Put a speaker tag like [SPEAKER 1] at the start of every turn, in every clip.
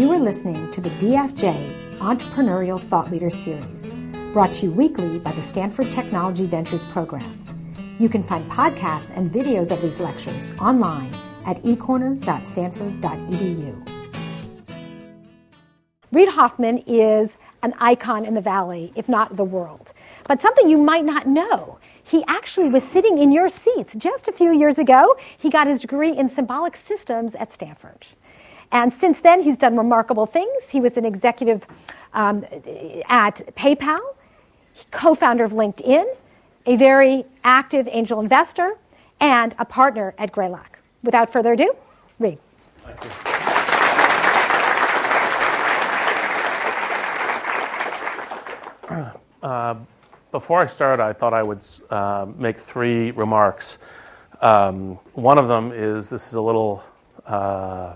[SPEAKER 1] You are listening to the DFJ Entrepreneurial Thought Leader Series, brought to you weekly by the Stanford Technology Ventures Program. You can find podcasts and videos of these lectures online at ecorner.stanford.edu. Reid Hoffman is an icon in the Valley, if not the world. But something you might not know he actually was sitting in your seats just a few years ago. He got his degree in symbolic systems at Stanford. And since then, he's done remarkable things. He was an executive um, at PayPal, co founder of LinkedIn, a very active angel investor, and a partner at Greylock. Without further ado, Reid. Thank you.
[SPEAKER 2] Uh, before I start, I thought I would uh, make three remarks. Um, one of them is this is a little uh,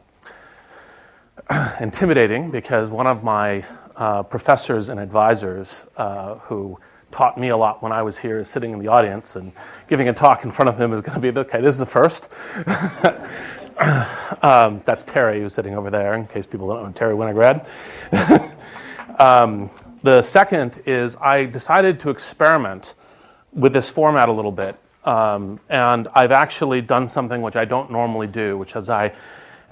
[SPEAKER 2] intimidating because one of my uh, professors and advisors uh, who taught me a lot when I was here is sitting in the audience, and giving a talk in front of him is going to be okay, this is the first. um, that's Terry, who's sitting over there, in case people don't know Terry Winograd. um, the second is I decided to experiment with this format a little bit. Um, and I've actually done something which I don't normally do, which is I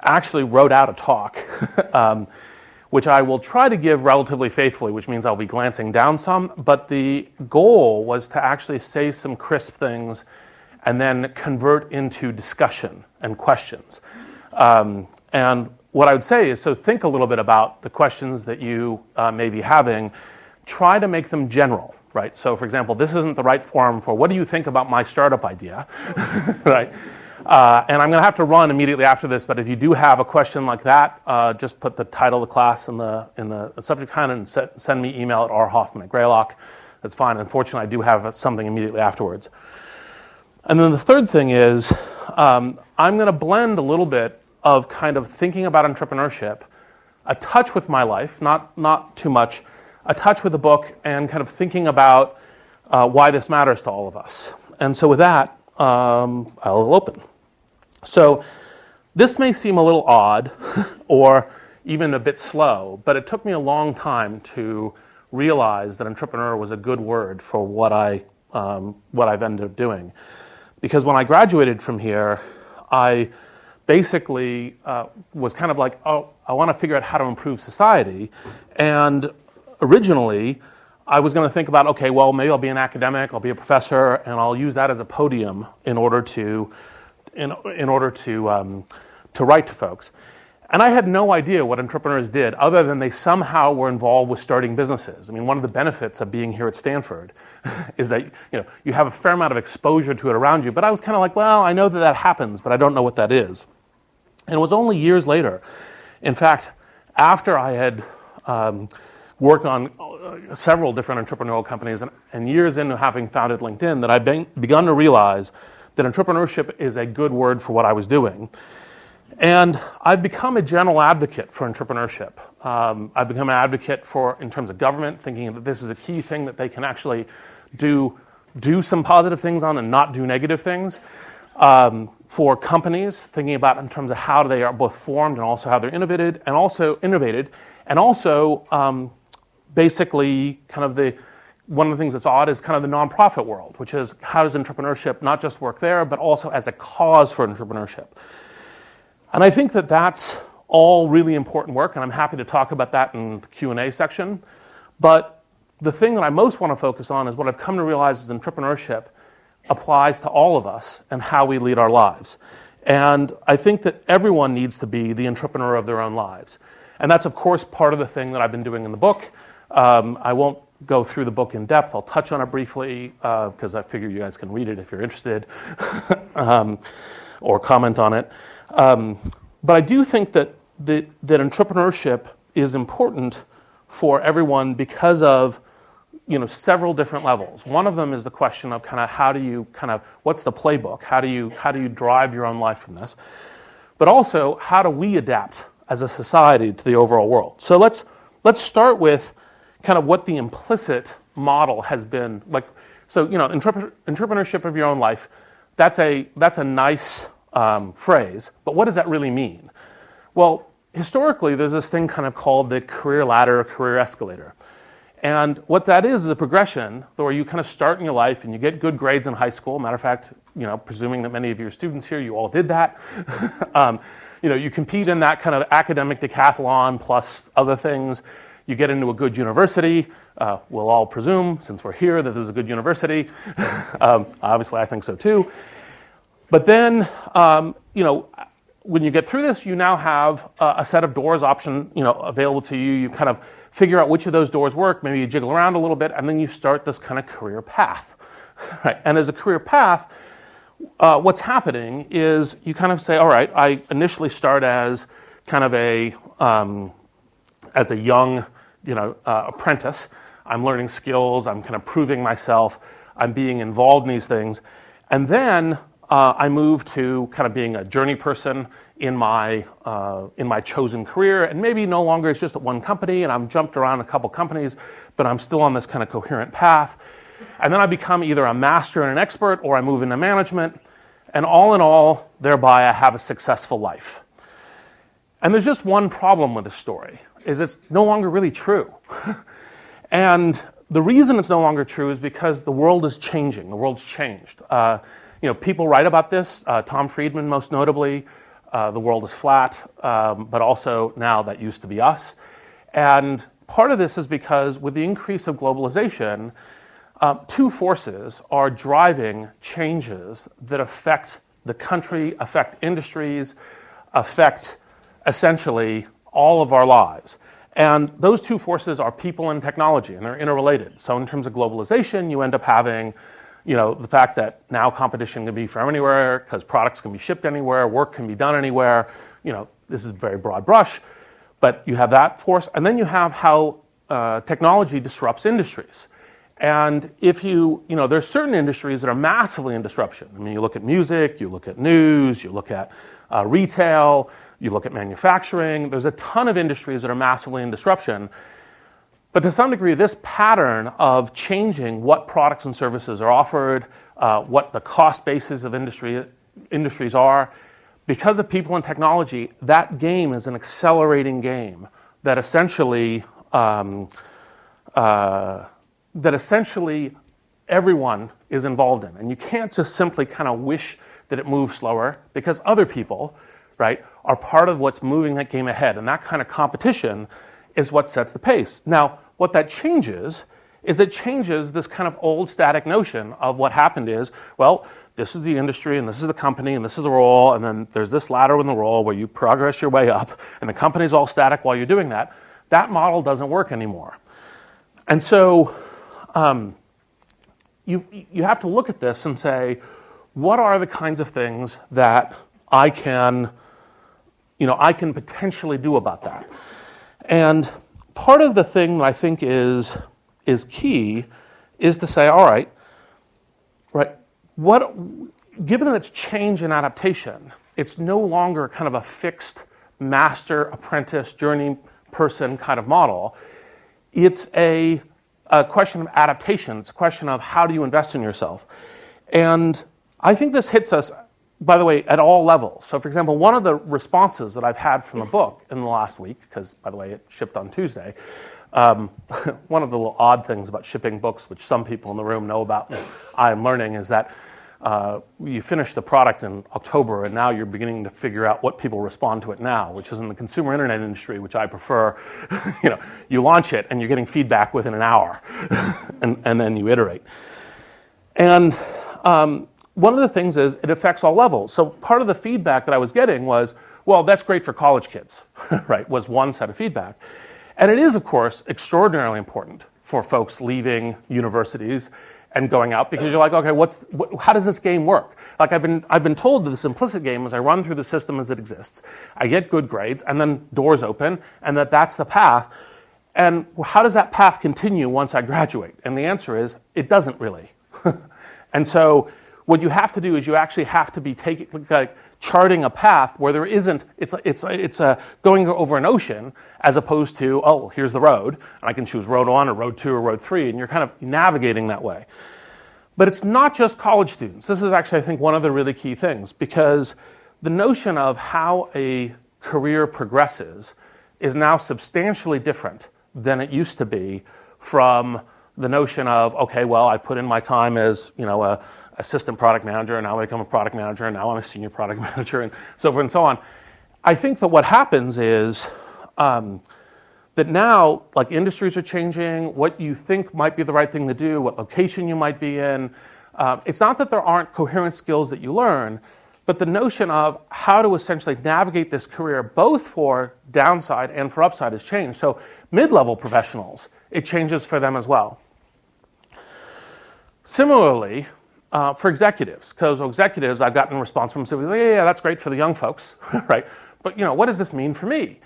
[SPEAKER 2] actually wrote out a talk, um, which I will try to give relatively faithfully, which means I'll be glancing down some. But the goal was to actually say some crisp things and then convert into discussion and questions. Um, and what I would say is so think a little bit about the questions that you uh, may be having. Try to make them general, right? So, for example, this isn't the right forum for what do you think about my startup idea, right? Uh, and I'm going to have to run immediately after this, but if you do have a question like that, uh, just put the title of the class in the, in the subject line and set, send me email at rhoffman at Greylock. That's fine. Unfortunately, I do have something immediately afterwards. And then the third thing is um, I'm going to blend a little bit of kind of thinking about entrepreneurship, a touch with my life, not, not too much, a touch with the book, and kind of thinking about uh, why this matters to all of us. And so, with that, um, I'll open. So, this may seem a little odd or even a bit slow, but it took me a long time to realize that entrepreneur was a good word for what, I, um, what I've ended up doing. Because when I graduated from here, I basically uh, was kind of like, oh, I want to figure out how to improve society. And originally, I was going to think about, okay, well, maybe I'll be an academic, I'll be a professor, and I'll use that as a podium in order to, in, in order to, um, to write to folks. And I had no idea what entrepreneurs did other than they somehow were involved with starting businesses. I mean, one of the benefits of being here at Stanford is that you, know, you have a fair amount of exposure to it around you. But I was kind of like, well, I know that that happens, but I don't know what that is. And it was only years later, in fact, after I had um, worked on uh, several different entrepreneurial companies and, and, years into having founded LinkedIn, that I be- begun to realize that entrepreneurship is a good word for what I was doing. And I've become a general advocate for entrepreneurship. Um, I've become an advocate for, in terms of government, thinking that this is a key thing that they can actually do, do some positive things on and not do negative things. Um, for companies, thinking about in terms of how they are both formed and also how they're innovated, and also innovated, and also um, basically kind of the one of the things that's odd is kind of the nonprofit world, which is how does entrepreneurship not just work there, but also as a cause for entrepreneurship. And I think that that's all really important work, and I'm happy to talk about that in the Q&A section. But the thing that I most want to focus on is what I've come to realize is entrepreneurship applies to all of us and how we lead our lives. And I think that everyone needs to be the entrepreneur of their own lives. And that's, of course, part of the thing that I've been doing in the book. Um, I won't go through the book in depth. I'll touch on it briefly because uh, I figure you guys can read it if you're interested um, or comment on it. Um, but I do think that, that, that entrepreneurship is important for everyone because of you know several different levels. One of them is the question of kind of how do you kind of what's the playbook? How do you how do you drive your own life from this? But also how do we adapt as a society to the overall world? So let's let's start with kind of what the implicit model has been like. So you know entrepreneurship of your own life. That's a that's a nice um, phrase, but what does that really mean? Well, historically, there's this thing kind of called the career ladder, or career escalator. And what that is is a progression where you kind of start in your life and you get good grades in high school. Matter of fact, you know, presuming that many of your students here, you all did that. um, you know, you compete in that kind of academic decathlon plus other things. You get into a good university. Uh, we'll all presume, since we're here, that this is a good university. um, obviously, I think so too. But then, um, you know, when you get through this, you now have uh, a set of doors option, you know, available to you. You kind of figure out which of those doors work. Maybe you jiggle around a little bit, and then you start this kind of career path. Right? And as a career path, uh, what's happening is you kind of say, all right, I initially start as kind of a um, as a young, you know, uh, apprentice. I'm learning skills. I'm kind of proving myself. I'm being involved in these things, and then uh, I move to kind of being a journey person in my uh, in my chosen career, and maybe no longer it's just at one company, and I'm jumped around a couple companies, but I'm still on this kind of coherent path. And then I become either a master and an expert, or I move into management, and all in all, thereby I have a successful life. And there's just one problem with this story: is it's no longer really true. and the reason it's no longer true is because the world is changing. The world's changed. Uh, you know, people write about this. Uh, Tom Friedman, most notably, uh, the world is flat, um, but also now that used to be us. And part of this is because with the increase of globalization, uh, two forces are driving changes that affect the country, affect industries, affect essentially all of our lives. And those two forces are people and technology, and they're interrelated. So, in terms of globalization, you end up having you know, the fact that now competition can be from anywhere because products can be shipped anywhere, work can be done anywhere. You know, this is a very broad brush, but you have that force, and then you have how uh, technology disrupts industries. And if you, you know, there's certain industries that are massively in disruption. I mean, you look at music, you look at news, you look at uh, retail, you look at manufacturing. There's a ton of industries that are massively in disruption. But to some degree, this pattern of changing what products and services are offered, uh, what the cost bases of industry, industries are, because of people and technology, that game is an accelerating game that essentially um, uh, that essentially everyone is involved in, and you can't just simply kind of wish that it moves slower because other people, right, are part of what's moving that game ahead, and that kind of competition is what sets the pace. Now, what that changes is it changes this kind of old static notion of what happened is, well, this is the industry and this is the company and this is the role, and then there's this ladder in the role where you progress your way up, and the company's all static while you're doing that. That model doesn't work anymore. And so um, you, you have to look at this and say, what are the kinds of things that I can, you know, I can potentially do about that? And part of the thing that I think is, is key is to say, all right, right, what, given that it's change and adaptation, it's no longer kind of a fixed master, apprentice, journey person kind of model. It's a, a question of adaptation. It's a question of how do you invest in yourself. And I think this hits us by the way, at all levels. So, for example, one of the responses that I've had from the book in the last week, because by the way, it shipped on Tuesday, um, one of the little odd things about shipping books, which some people in the room know about, I'm learning, is that uh, you finish the product in October, and now you're beginning to figure out what people respond to it now, which is in the consumer internet industry, which I prefer. you know, you launch it, and you're getting feedback within an hour, and, and then you iterate. And um, one of the things is it affects all levels. So part of the feedback that I was getting was, well, that's great for college kids, right? Was one set of feedback. And it is, of course, extraordinarily important for folks leaving universities and going out because you're like, okay, what's, what, how does this game work? Like I've been, I've been told that this implicit game is I run through the system as it exists, I get good grades, and then doors open, and that that's the path. And how does that path continue once I graduate? And the answer is, it doesn't really. and so what you have to do is you actually have to be taking, like, charting a path where there isn't, it's, it's, it's a going over an ocean as opposed to, oh, here's the road, and I can choose road one or road two or road three, and you're kind of navigating that way. But it's not just college students. This is actually, I think, one of the really key things because the notion of how a career progresses is now substantially different than it used to be from the notion of, okay, well, I put in my time as, you know, a assistant product manager, and now I become a product manager, and now I'm a senior product manager, and so forth and so on. I think that what happens is um, that now, like industries are changing, what you think might be the right thing to do, what location you might be in. Uh, it's not that there aren't coherent skills that you learn, but the notion of how to essentially navigate this career, both for downside and for upside, has changed. So, mid level professionals, it changes for them as well. Similarly, uh, for executives, because executives, I've gotten a response from civilians, yeah, yeah, that's great for the young folks, right? But you know, what does this mean for me?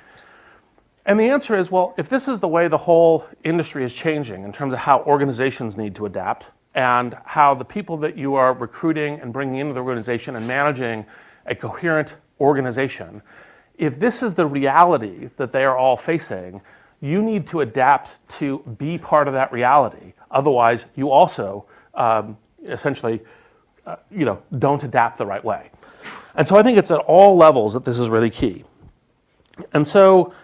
[SPEAKER 2] And the answer is, well, if this is the way the whole industry is changing in terms of how organizations need to adapt and how the people that you are recruiting and bringing into the organization and managing a coherent organization, if this is the reality that they are all facing, you need to adapt to be part of that reality. Otherwise, you also um, essentially, uh, you know, don't adapt the right way. And so I think it's at all levels that this is really key. And so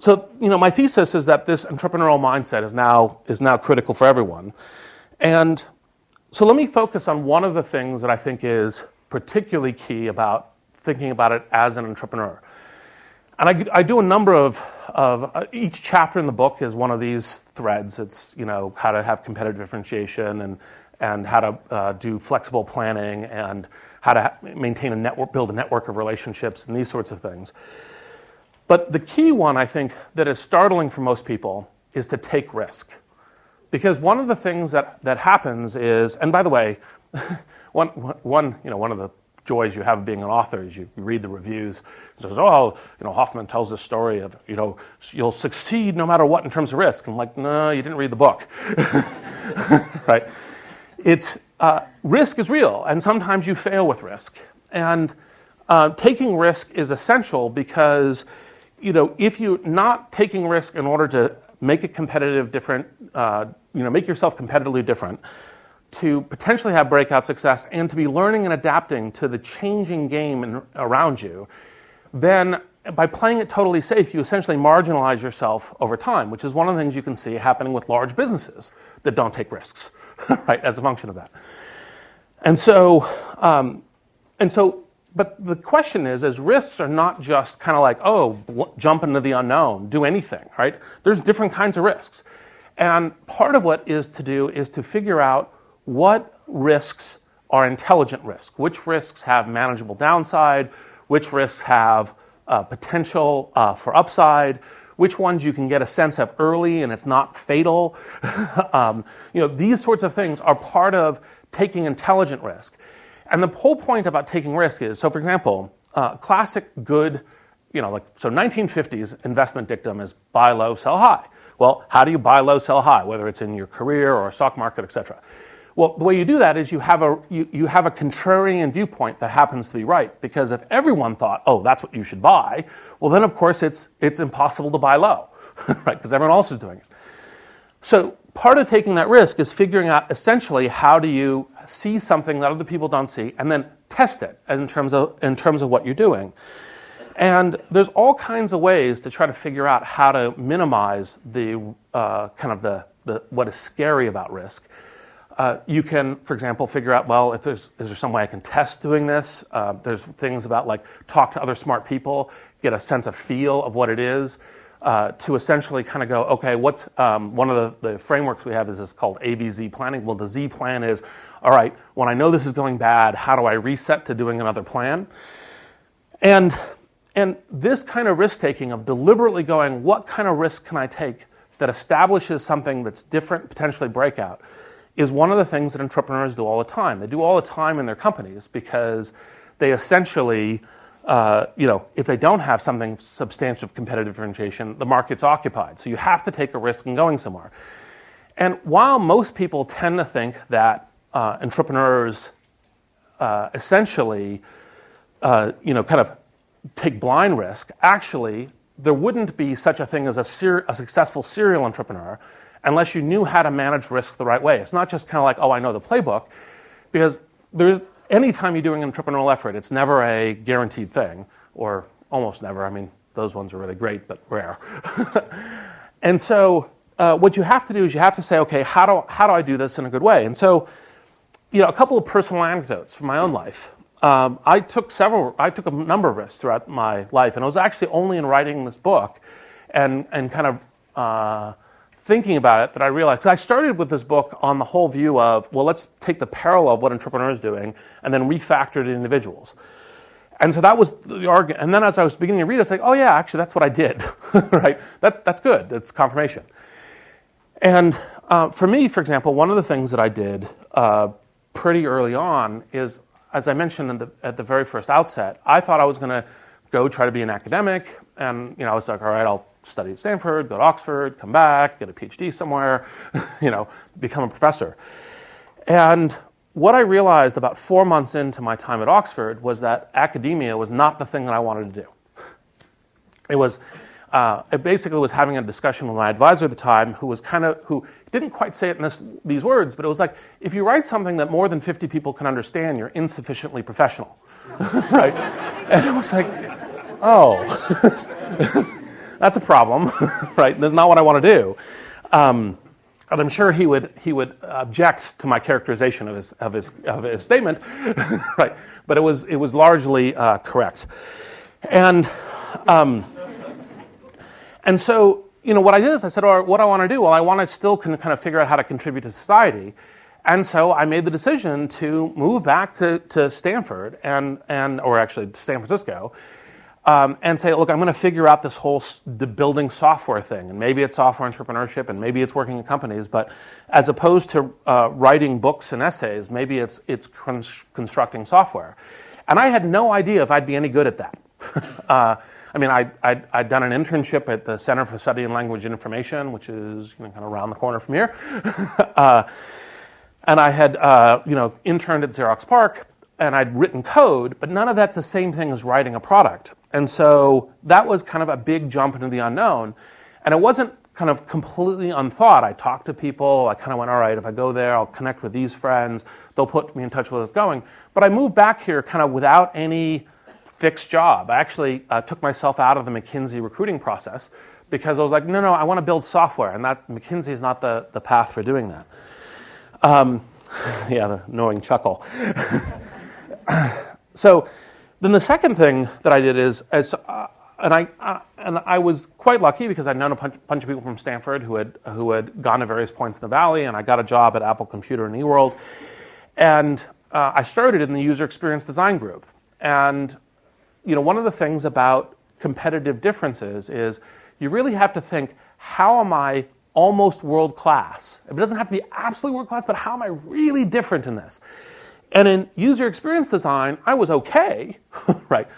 [SPEAKER 2] so, you know, my thesis is that this entrepreneurial mindset is now, is now critical for everyone. And so let me focus on one of the things that I think is particularly key about thinking about it as an entrepreneur. And I, I do a number of, of uh, each chapter in the book is one of these threads. It's, you know, how to have competitive differentiation and, and how to uh, do flexible planning and how to maintain a network, build a network of relationships and these sorts of things. But the key one, I think, that is startling for most people is to take risk. Because one of the things that, that happens is, and by the way, one, one, you know, one of the joys you have being an author is you, you read the reviews. It says, oh, you know, Hoffman tells this story of, you know, you'll succeed no matter what in terms of risk. I'm like, no, you didn't read the book. right? It's, uh, risk is real, and sometimes you fail with risk. And uh, taking risk is essential because you know, if you're not taking risk in order to make it competitive different, uh, you know, make yourself competitively different, to potentially have breakout success and to be learning and adapting to the changing game in, around you, then by playing it totally safe, you essentially marginalize yourself over time, which is one of the things you can see happening with large businesses that don't take risks, right, as a function of that. And so, um, and so but the question is, as risks are not just kind of like, oh, jump into the unknown, do anything, right? There's different kinds of risks. And part of what is to do is to figure out what risks are intelligent risks, which risks have manageable downside, which risks have uh, potential uh, for upside, which ones you can get a sense of early and it's not fatal. um, you know, these sorts of things are part of taking intelligent risk. And the whole point about taking risk is so, for example, uh, classic good, you know, like, so 1950s investment dictum is buy low, sell high. Well, how do you buy low, sell high, whether it's in your career or stock market, et cetera? Well, the way you do that is you have, a, you, you have a contrarian viewpoint that happens to be right. Because if everyone thought, oh, that's what you should buy, well, then of course it's, it's impossible to buy low, right? Because everyone else is doing it. So part of taking that risk is figuring out essentially how do you see something that other people don't see and then test it in terms of, in terms of what you're doing. And there's all kinds of ways to try to figure out how to minimize the uh, kind of the, the, what is scary about risk. Uh, you can, for example, figure out well, if there's is there some way I can test doing this. Uh, there's things about like talk to other smart people, get a sense of feel of what it is uh, to essentially kind of go, okay, what's um, one of the, the, frameworks we have is this called ABZ planning. Well, the Z plan is, all right, when I know this is going bad, how do I reset to doing another plan? And and this kind of risk taking of deliberately going, what kind of risk can I take that establishes something that's different, potentially breakout, is one of the things that entrepreneurs do all the time. They do all the time in their companies because they essentially uh, you know, if they don't have something substantive competitive differentiation, the market's occupied. So you have to take a risk in going somewhere. And while most people tend to think that uh, entrepreneurs uh, essentially, uh, you know, kind of take blind risk, actually, there wouldn't be such a thing as a, ser- a successful serial entrepreneur unless you knew how to manage risk the right way. It's not just kind of like, oh, I know the playbook, because there's anytime you're doing an entrepreneurial effort, it's never a guaranteed thing, or almost never. I mean, those ones are really great, but rare. and so, uh, what you have to do is you have to say, okay, how do, how do I do this in a good way? And so, you know, a couple of personal anecdotes from my own life. Um, I took several, I took a number of risks throughout my life, and it was actually only in writing this book and, and kind of uh, thinking about it that I realized. I started with this book on the whole view of, well, let's take the parallel of what entrepreneurs doing and then refactor it in individuals. And so that was the argument. And then as I was beginning to read, I was like, oh, yeah, actually, that's what I did, right? That, that's good. That's confirmation. And uh, for me, for example, one of the things that I did uh, pretty early on is, as I mentioned the, at the very first outset, I thought I was going to go try to be an academic. And, you know, I was like, all right, I'll study at Stanford, go to Oxford, come back, get a PhD somewhere, you know, become a professor. And what I realized about four months into my time at Oxford was that academia was not the thing that I wanted to do. It was, uh, it basically was having a discussion with my advisor at the time, who was kind of who didn't quite say it in this, these words, but it was like, if you write something that more than 50 people can understand, you're insufficiently professional, right? And I was like, oh, that's a problem, right? That's not what I want to do. Um, and I'm sure he would, he would object to my characterization of his, of his, of his statement, right? But it was, it was largely uh, correct. And, um, and so, you know, what I did is I said, oh, what do I want to do? Well, I want to still kind of figure out how to contribute to society. And so I made the decision to move back to, to Stanford and, and, or actually San Francisco um, and say, look, I'm going to figure out this whole building software thing. And maybe it's software entrepreneurship and maybe it's working in companies. But as opposed to uh, writing books and essays, maybe it's, it's constructing software. And I had no idea if I'd be any good at that. uh, I mean, I, I'd, I'd, done an internship at the Center for Studying Language and Information, which is you know, kind of around the corner from here. uh, and I had, uh, you know, interned at Xerox PARC, and I'd written code, but none of that's the same thing as writing a product. And so that was kind of a big jump into the unknown. And it wasn't kind of completely unthought. I talked to people. I kind of went, all right, if I go there, I'll connect with these friends. They'll put me in touch with what's going. But I moved back here kind of without any fixed job. I actually uh, took myself out of the McKinsey recruiting process because I was like, no, no, I want to build software. And that McKinsey is not the, the path for doing that. Um, yeah, the annoying chuckle. so then the second thing that I did is, is uh, and I uh, and I was quite lucky because I'd known a bunch, bunch, of people from Stanford who had who had gone to various points in the valley, and I got a job at Apple Computer and eWorld, and uh, I started in the user experience design group. And you know, one of the things about competitive differences is you really have to think, how am I almost world class? It doesn't have to be absolutely world class, but how am I really different in this? And in user experience design, I was okay, right?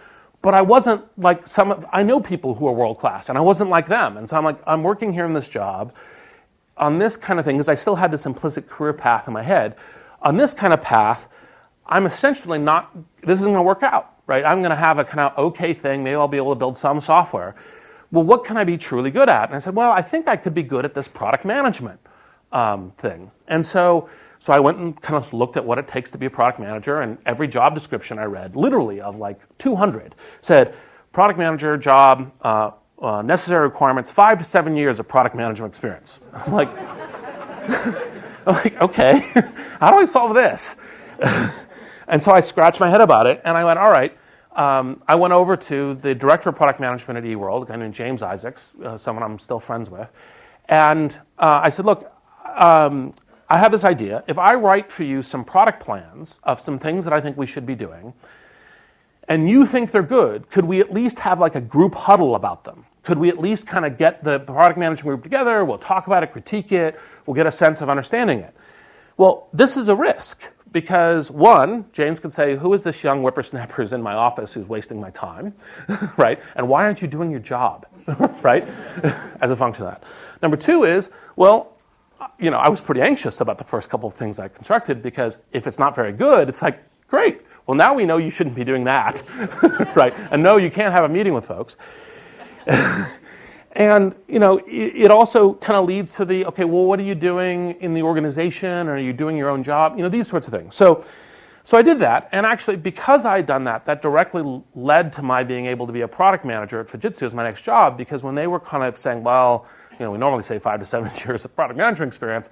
[SPEAKER 2] But I wasn't like some, I know people who are world class, and I wasn't like them. And so I'm like, I'm working here in this job on this kind of thing, because I still had this implicit career path in my head. On this kind of path, I'm essentially not, this isn't going to work out, right? I'm going to have a kind of okay thing. Maybe I'll be able to build some software. Well, what can I be truly good at? And I said, well, I think I could be good at this product management um, thing. And so so I went and kind of looked at what it takes to be a product manager, and every job description I read, literally of like 200, said product manager job, uh, uh, necessary requirements, five to seven years of product management experience. I'm like, I'm like, okay, how do I solve this? and so I scratched my head about it, and I went, all right. Um, I went over to the director of product management at eWorld, a guy named James Isaacs, uh, someone I'm still friends with, and uh, I said, look, um, I have this idea. If I write for you some product plans of some things that I think we should be doing, and you think they're good, could we at least have like a group huddle about them? Could we at least kind of get the product management group together? We'll talk about it, critique it, we'll get a sense of understanding it. Well, this is a risk because one, James could say, Who is this young whippersnapper who's in my office who's wasting my time? right? And why aren't you doing your job? right? As a function of that. Number two is, well, you know, I was pretty anxious about the first couple of things I constructed because if it's not very good, it's like, great. Well, now we know you shouldn't be doing that, right? And no, you can't have a meeting with folks. and, you know, it, also kind of leads to the, okay, well, what are you doing in the organization? Are you doing your own job? You know, these sorts of things. So, So I did that, and actually, because I had done that, that directly led to my being able to be a product manager at Fujitsu as my next job. Because when they were kind of saying, "Well, you know, we normally say five to seven years of product management experience,"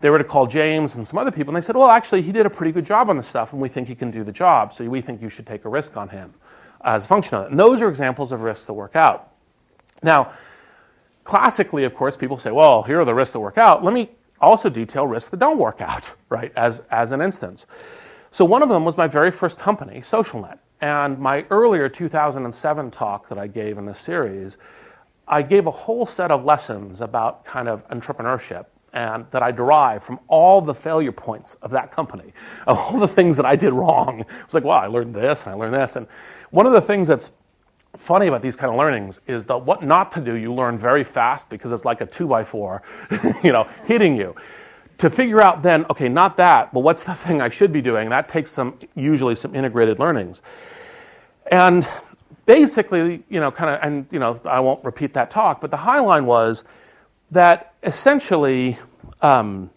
[SPEAKER 2] they were to call James and some other people, and they said, "Well, actually, he did a pretty good job on this stuff, and we think he can do the job. So we think you should take a risk on him as a function of it." And those are examples of risks that work out. Now, classically, of course, people say, "Well, here are the risks that work out." Let me also detail risks that don't work out, right? As as an instance. So one of them was my very first company, SocialNet. And my earlier 2007 talk that I gave in this series, I gave a whole set of lessons about kind of entrepreneurship and that I derived from all the failure points of that company, of all the things that I did wrong. It was like, wow, I learned this and I learned this. And one of the things that's funny about these kind of learnings is that what not to do you learn very fast because it's like a two by four, you know, hitting you to figure out then, okay, not that, but what's the thing I should be doing? That takes some, usually some integrated learnings. And basically, you know, kind of, and, you know, I won't repeat that talk, but the high line was that essentially um,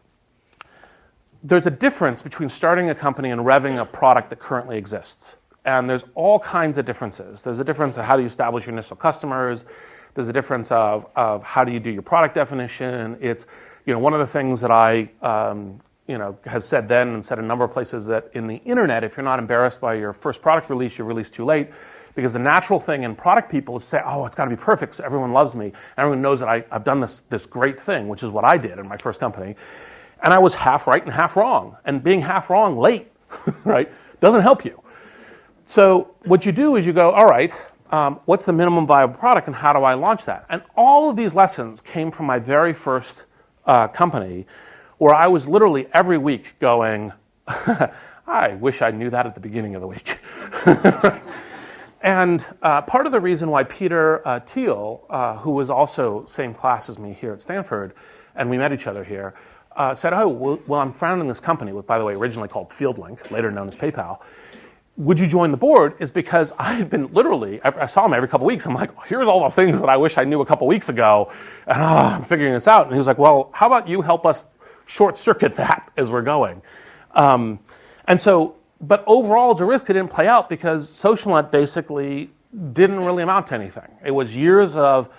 [SPEAKER 2] there's a difference between starting a company and revving a product that currently exists. And there's all kinds of differences. There's a difference of how do you establish your initial customers. There's a difference of, of how do you do your product definition. It's you know, one of the things that I, um, you know, have said then and said a number of places that in the internet, if you're not embarrassed by your first product release, you release too late. Because the natural thing in product people is say, oh, it's got to be perfect so everyone loves me. Everyone knows that I, I've done this, this great thing, which is what I did in my first company. And I was half right and half wrong. And being half wrong late, right, doesn't help you. So what you do is you go, all right, um, what's the minimum viable product and how do I launch that? And all of these lessons came from my very first uh, company where I was literally every week going, I wish I knew that at the beginning of the week. and uh, part of the reason why Peter uh, Thiel, uh, who was also same class as me here at Stanford, and we met each other here, uh, said, "Oh, well, well, I'm founding this company, which, by the way, originally called FieldLink, later known as PayPal." would you join the board is because I had been literally, I saw him every couple weeks. I'm like, here's all the things that I wish I knew a couple weeks ago. And oh, I'm figuring this out. And he was like, well, how about you help us short circuit that as we're going? Um, and so, but overall, the didn't play out because SocialNet basically didn't really amount to anything. It was years of,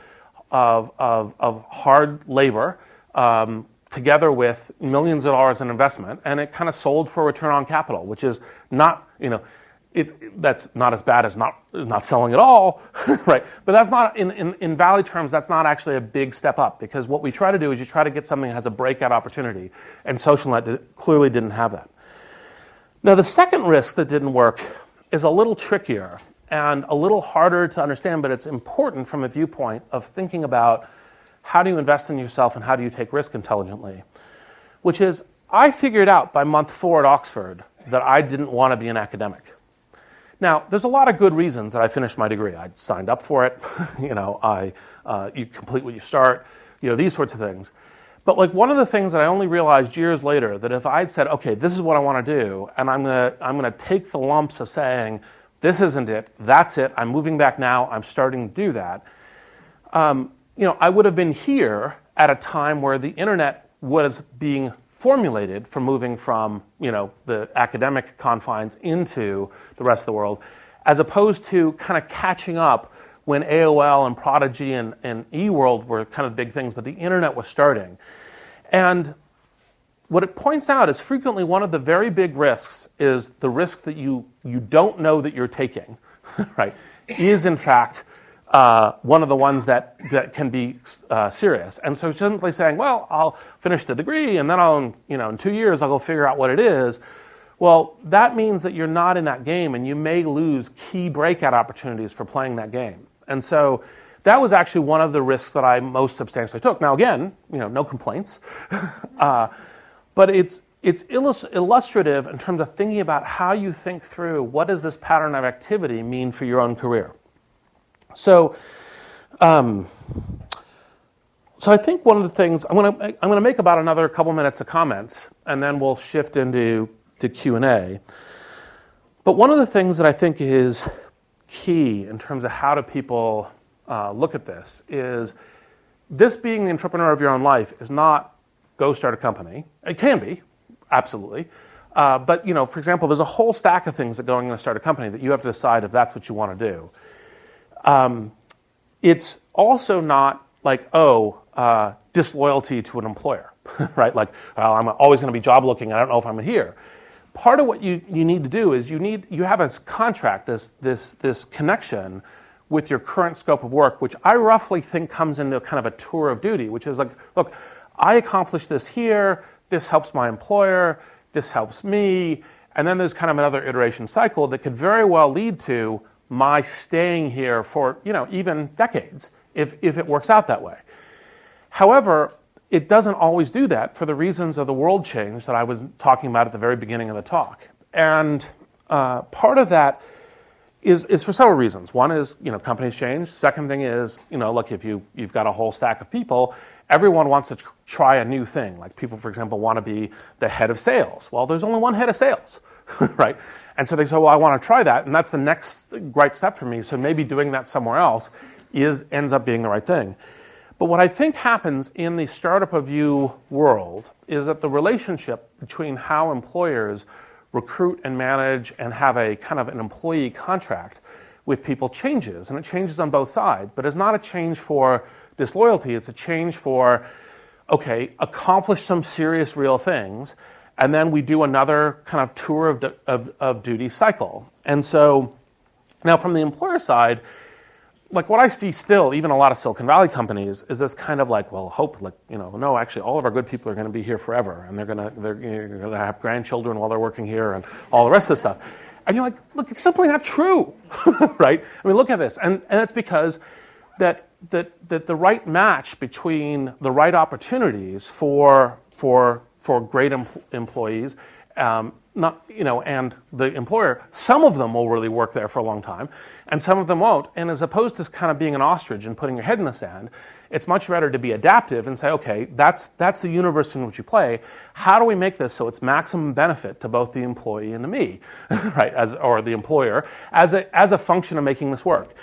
[SPEAKER 2] of, of, of hard labor. Um, together with millions of dollars in investment, and it kind of sold for a return on capital, which is not, you know, it, that's not as bad as not, not selling at all, right? But that's not, in, in, in value terms, that's not actually a big step up because what we try to do is you try to get something that has a breakout opportunity, and SocialNet did, clearly didn't have that. Now, the second risk that didn't work is a little trickier and a little harder to understand, but it's important from a viewpoint of thinking about how do you invest in yourself and how do you take risk intelligently, which is I figured out by month four at Oxford that I didn't want to be an academic. Now, there's a lot of good reasons that I finished my degree. I signed up for it. you know, I, uh, you complete what you start. You know, these sorts of things. But like one of the things that I only realized years later that if I'd said, okay, this is what I want to do, and I'm gonna I'm gonna take the lumps of saying, this isn't it, that's it, I'm moving back now, I'm starting to do that. Um, you know, I would have been here at a time where the internet was being formulated for moving from you know the academic confines into the rest of the world, as opposed to kind of catching up when AOL and Prodigy and, and eWorld were kind of big things, but the internet was starting. And what it points out is frequently one of the very big risks is the risk that you, you don't know that you're taking, right, is in fact uh, one of the ones that, that can be uh, serious. And so simply saying, well, I'll finish the degree and then I'll, you know, in two years I'll go figure out what it is. Well, that means that you're not in that game and you may lose key breakout opportunities for playing that game. And so that was actually one of the risks that I most substantially took. Now, again, you know, no complaints. uh, but it's, it's illustrative in terms of thinking about how you think through what does this pattern of activity mean for your own career. So, um, so I think one of the things I'm going to I'm going to make about another couple minutes of comments, and then we'll shift into to Q and A. But one of the things that I think is key in terms of how do people uh, look at this is this being the entrepreneur of your own life is not go start a company. It can be, absolutely. Uh, but you know, for example, there's a whole stack of things that going to start a company that you have to decide if that's what you want to do. Um, it's also not like oh uh, disloyalty to an employer, right? Like well, I'm always going to be job looking. I don't know if I'm here. Part of what you, you need to do is you need you have a contract this this this connection with your current scope of work, which I roughly think comes into kind of a tour of duty, which is like look, I accomplished this here. This helps my employer this helps me. And then there's kind of another iteration cycle that could very well lead to my staying here for, you know, even decades if, if it works out that way. However, it doesn't always do that for the reasons of the world change that I was talking about at the very beginning of the talk. And uh, part of that is, is for several reasons. One is, you know, companies change. Second thing is, you know, look, if you, you've got a whole stack of people everyone wants to try a new thing. Like people, for example, want to be the head of sales. Well, there's only one head of sales, right? And so they say, well, I want to try that, and that's the next great step for me. So maybe doing that somewhere else is ends up being the right thing. But what I think happens in the startup of you world is that the relationship between how employers recruit and manage and have a kind of an employee contract with people changes, and it changes on both sides, but it's not a change for disloyalty. It's a change for, okay, accomplish some serious, real things, and then we do another kind of tour of, of, of duty cycle. And so now from the employer side, like what I see still, even a lot of Silicon Valley companies, is this kind of like, well, hope, like, you know, no, actually, all of our good people are going to be here forever, and they're going to they're going to have grandchildren while they're working here, and all the rest of the stuff. And you're like, look, it's simply not true, right? I mean, look at this, and and it's because that that, that the right match between the right opportunities for, for, for great em- employees um, not, you know, and the employer, some of them will really work there for a long time, and some of them won't. And as opposed to kind of being an ostrich and putting your head in the sand, it's much better to be adaptive and say, okay, that's, that's the universe in which you play. How do we make this so it's maximum benefit to both the employee and to me, right, as, or the employer, as a, as a function of making this work?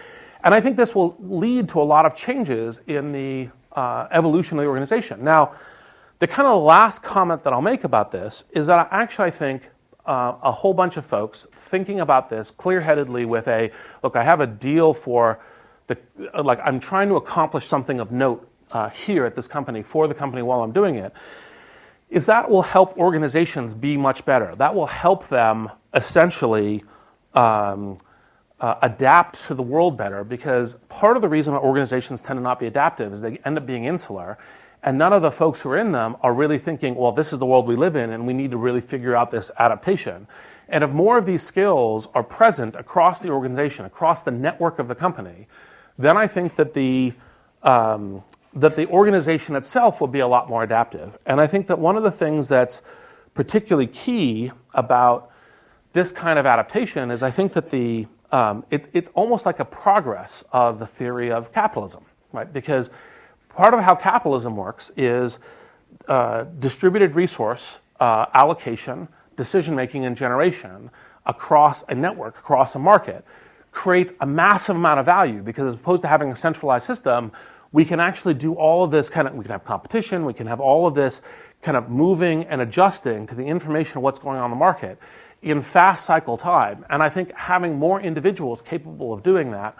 [SPEAKER 2] And I think this will lead to a lot of changes in the uh, evolution of the organization. Now, the kind of last comment that I'll make about this is that I actually I think uh, a whole bunch of folks thinking about this clear headedly with a look, I have a deal for the, like, I'm trying to accomplish something of note uh, here at this company for the company while I'm doing it, is that will help organizations be much better. That will help them essentially. Um, uh, adapt to the world better because part of the reason why organizations tend to not be adaptive is they end up being insular. And none of the folks who are in them are really thinking, well, this is the world we live in, and we need to really figure out this adaptation. And if more of these skills are present across the organization, across the network of the company, then I think that the, um, that the organization itself will be a lot more adaptive. And I think that one of the things that's particularly key about this kind of adaptation is I think that the um, it, it's almost like a progress of the theory of capitalism, right? Because part of how capitalism works is uh, distributed resource uh, allocation, decision making, and generation across a network, across a market, creates a massive amount of value because as opposed to having a centralized system, we can actually do all of this kind of, we can have competition, we can have all of this kind of moving and adjusting to the information of what's going on in the market in fast cycle time. And I think having more individuals capable of doing that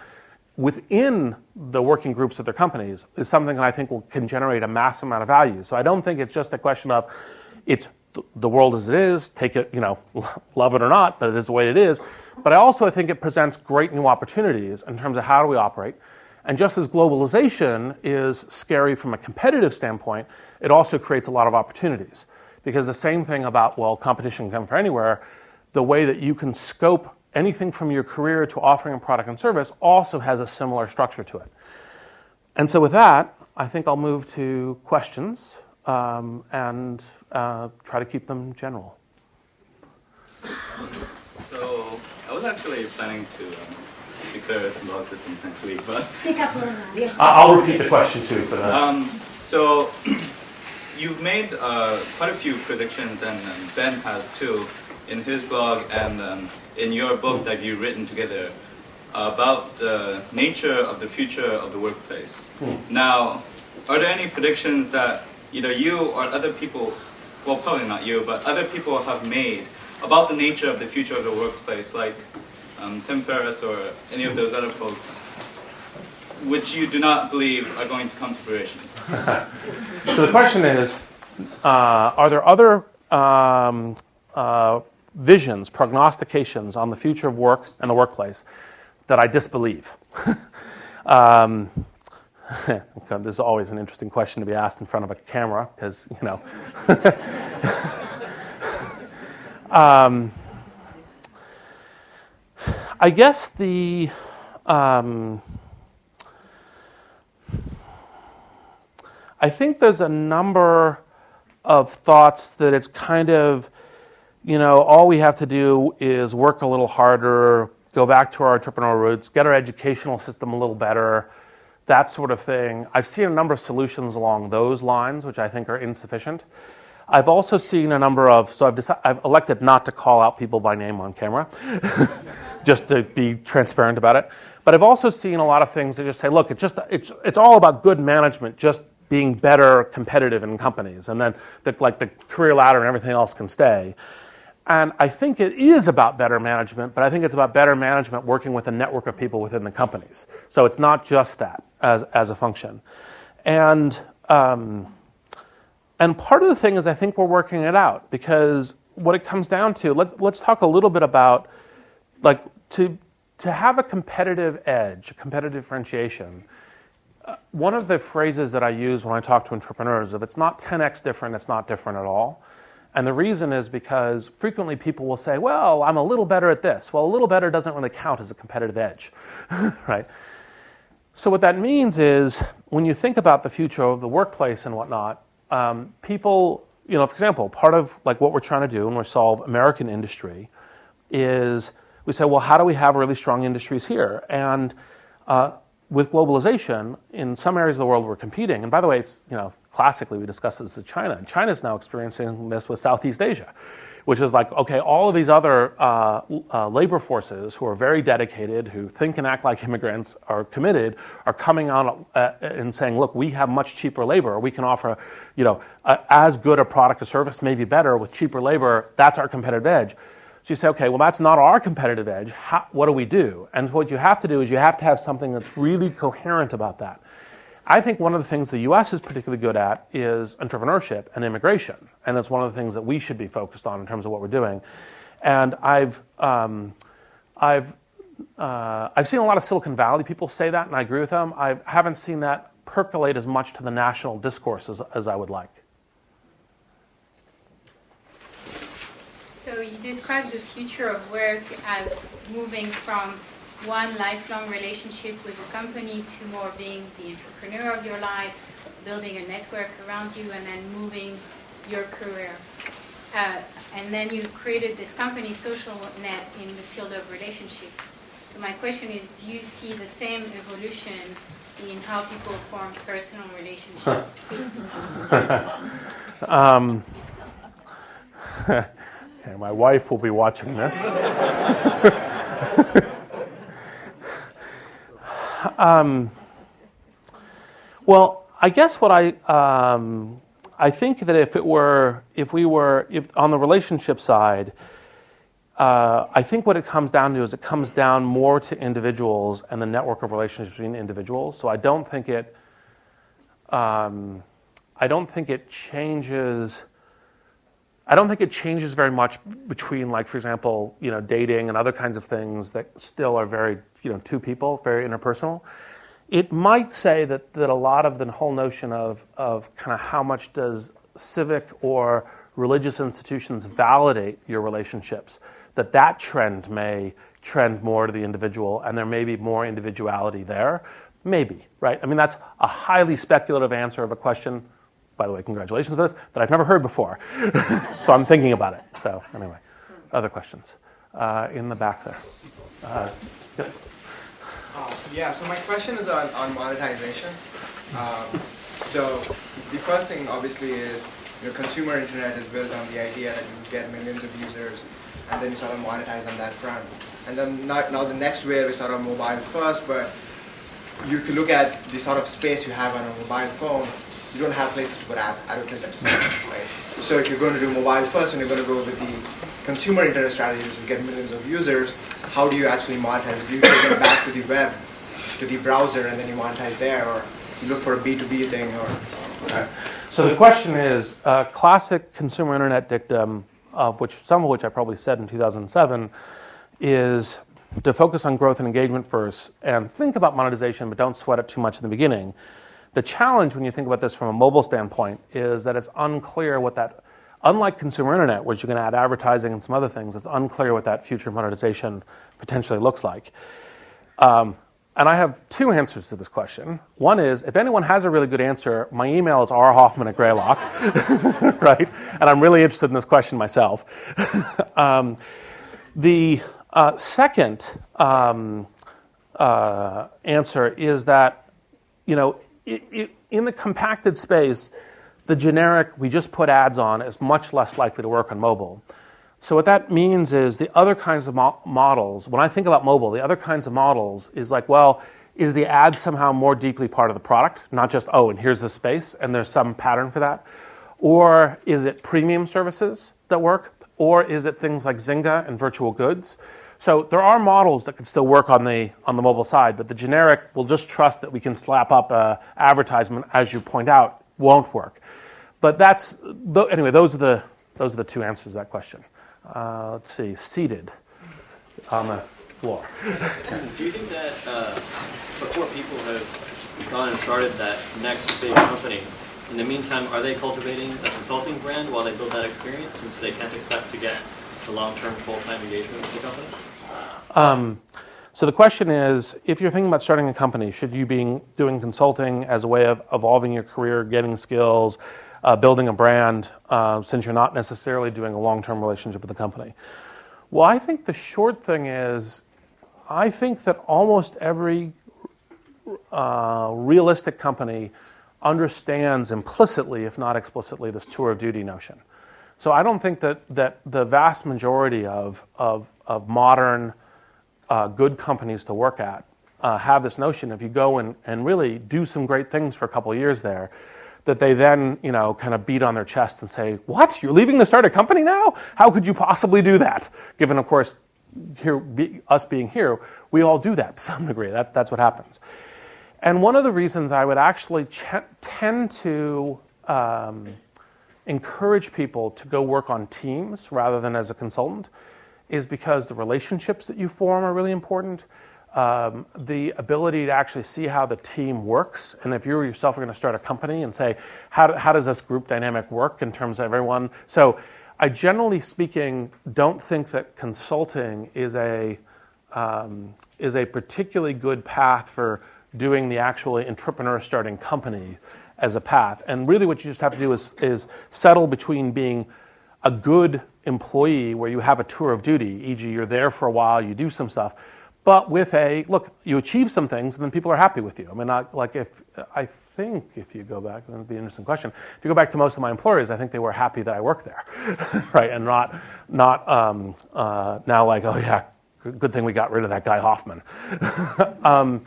[SPEAKER 2] within the working groups of their companies is something that I think will, can generate a massive amount of value. So I don't think it's just a question of it's the world as it is, take it, you know, love it or not, but it is the way it is. But I also think it presents great new opportunities in terms of how do we operate. And just as globalization is scary from a competitive standpoint, it also creates a lot of opportunities. Because the same thing about, well, competition can come from anywhere, the way that you can scope anything from your career to offering a product and service also has a similar structure to it. And so, with that, I think I'll move to questions um, and uh, try to keep them general.
[SPEAKER 3] So, I was actually planning to um, declare symbolic systems next week, but.
[SPEAKER 1] Speak up a little.
[SPEAKER 2] I'll repeat the question too for that.
[SPEAKER 3] Um, so, you've made uh, quite a few predictions, and, and Ben has too in his blog and um, in your book that you've written together about the nature of the future of the workplace. Hmm. Now, are there any predictions that either you or other people, well, probably not you, but other people have made about the nature of the future of the workplace, like um, Tim Ferriss or any of those other folks, which you do not believe are going to come to fruition.
[SPEAKER 2] so the question is uh, are there other um, uh, visions, prognostications on the future of work and the workplace that I disbelieve? um, this is always an interesting question to be asked in front of a camera because, you know. um, I guess the. Um, I think there's a number of thoughts that it's kind of, you know, all we have to do is work a little harder, go back to our entrepreneurial roots, get our educational system a little better, that sort of thing. I've seen a number of solutions along those lines, which I think are insufficient. I've also seen a number of, so I've, decided, I've elected not to call out people by name on camera, just to be transparent about it. But I've also seen a lot of things that just say, look, it's just it's, it's all about good management, just being better competitive in companies, and then the, like the career ladder and everything else can stay. And I think it is about better management, but I think it's about better management working with a network of people within the companies. So it's not just that as, as a function. And, um, and part of the thing is I think we're working it out because what it comes down to, let's, let's talk a little bit about like to, to have a competitive edge, a competitive differentiation, one of the phrases that I use when I talk to entrepreneurs, if it's not 10x different, it's not different at all. And the reason is because frequently people will say, well, I'm a little better at this. Well, a little better doesn't really count as a competitive edge, right? So, what that means is when you think about the future of the workplace and whatnot, um, people, you know, for example, part of like what we're trying to do when we solve American industry is we say, well, how do we have really strong industries here? And uh, with globalization, in some areas of the world we're competing, and by the way, it's, you know, classically we discuss this with China, and China is now experiencing this with Southeast Asia, which is like, okay, all of these other uh, uh, labor forces who are very dedicated, who think and act like immigrants, are committed, are coming on uh, and saying, look, we have much cheaper labor, we can offer, you know, as good a product or service, maybe better with cheaper labor. That's our competitive edge. So you say, okay, well, that's not our competitive edge. How, what do we do? And what you have to do is you have to have something that's really coherent about that. I think one of the things the US is particularly good at is entrepreneurship and immigration. And that's one of the things that we should be focused on in terms of what we're doing. And I've, um, I've, uh, I've seen a lot of Silicon Valley people say that, and I agree with them. I haven't seen that percolate as much to the national discourse as, as I would like.
[SPEAKER 4] So you describe the future of work as moving from one lifelong relationship with a company to more being the entrepreneur of your life, building a network around you, and then moving your career. Uh, and then you created this company, Social Net, in the field of relationship. So my question is, do you see the same evolution in how people form personal relationships?
[SPEAKER 2] um, Okay, my wife will be watching this. um, well, I guess what I um, I think that if it were if we were if on the relationship side, uh, I think what it comes down to is it comes down more to individuals and the network of relationships between individuals. So I don't think it um, I don't think it changes I don't think it changes very much between, like, for example, you know, dating and other kinds of things that still are very, you know, two people, very interpersonal. It might say that, that a lot of the whole notion of, of kind of how much does civic or religious institutions validate your relationships, that that trend may trend more to the individual and there may be more individuality there. Maybe, right? I mean, that's a highly speculative answer of a question by the way, congratulations for this, that I've never heard before. so I'm thinking about it. So, anyway, other questions? Uh, in the back there. Uh,
[SPEAKER 5] uh, yeah, so my question is on, on monetization. Um, so the first thing, obviously, is your consumer internet is built on the idea that you get millions of users, and then you sort of monetize on that front. And then now, now the next wave is sort of mobile first, but you, if you look at the sort of space you have on a mobile phone, you don't have places to put ad- advertisements, right? So if you're going to do mobile first and you're going to go with the consumer internet strategy, which is get millions of users, how do you actually monetize? Do you take it back to the web, to the browser, and then you monetize there, or you look for a B2B thing, or?
[SPEAKER 2] So the question is, uh, classic consumer internet dictum, of which some of which I probably said in 2007, is to focus on growth and engagement first, and think about monetization, but don't sweat it too much in the beginning. The challenge when you think about this from a mobile standpoint is that it's unclear what that Unlike consumer internet, which you can add advertising and some other things, it's unclear what that future monetization potentially looks like. Um, and I have two answers to this question. One is if anyone has a really good answer, my email is rhoffman at Greylock, right? And I'm really interested in this question myself. um, the uh, second um, uh, answer is that, you know, it, it, in the compacted space, the generic, we just put ads on, is much less likely to work on mobile. So, what that means is the other kinds of mo- models, when I think about mobile, the other kinds of models is like, well, is the ad somehow more deeply part of the product? Not just, oh, and here's the space, and there's some pattern for that? Or is it premium services that work? Or is it things like Zynga and virtual goods? So there are models that can still work on the on the mobile side, but the generic will just trust that we can slap up a advertisement, as you point out, won't work. But that's anyway. Those are the those are the two answers to that question. Uh, let's see. Seated on the floor.
[SPEAKER 6] Do you think that uh, before people have gone and started that next big company, in the meantime, are they cultivating a consulting brand while they build that experience, since they can't expect to get the long-term, full-time engagement with the company?
[SPEAKER 2] Um, so the question is, if you're thinking about starting a company, should you be doing consulting as a way of evolving your career, getting skills, uh, building a brand, uh, since you're not necessarily doing a long-term relationship with the company? Well, I think the short thing is, I think that almost every uh, realistic company understands implicitly, if not explicitly, this tour of duty notion. So I don't think that, that the vast majority of, of, of modern uh, good companies to work at uh, have this notion if you go and, and really do some great things for a couple of years there, that they then, you know, kind of beat on their chest and say, What? You're leaving to start a company now? How could you possibly do that? Given, of course, here, be, us being here, we all do that to some degree. That, that's what happens. And one of the reasons I would actually ch- tend to um, encourage people to go work on teams rather than as a consultant is because the relationships that you form are really important. Um, the ability to actually see how the team works, and if you yourself are going to start a company and say, how, do, how does this group dynamic work in terms of everyone? So, I generally speaking don't think that consulting is a um, is a particularly good path for doing the actual entrepreneur starting company as a path. And really, what you just have to do is is settle between being a good employee where you have a tour of duty, e.g., you're there for a while, you do some stuff, but with a look, you achieve some things, and then people are happy with you. I mean, not, like if I think if you go back, that'd be an interesting question. If you go back to most of my employers, I think they were happy that I worked there, right, and not not um, uh, now like, oh yeah, good thing we got rid of that guy Hoffman. um,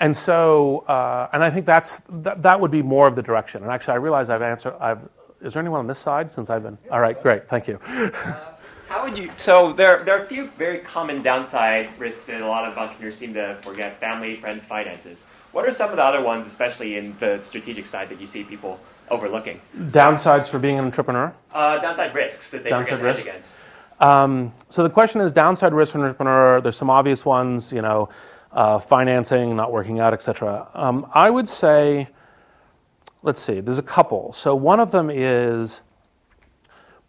[SPEAKER 2] and so, uh, and I think that's that, that would be more of the direction. And actually, I realize I've answered. I've is there anyone on this side since I've been? All right, great, thank you. Uh,
[SPEAKER 7] how would you? So there, there are a few very common downside risks that a lot of entrepreneurs seem to forget: family, friends, finances. What are some of the other ones, especially in the strategic side, that you see people overlooking?
[SPEAKER 2] Downsides for being an entrepreneur.
[SPEAKER 7] Uh, downside risks that they downside forget to against.
[SPEAKER 2] Um, so the question is downside risk for an entrepreneur. There's some obvious ones, you know, uh, financing, not working out, etc. Um, I would say let's see, there's a couple. So one of them is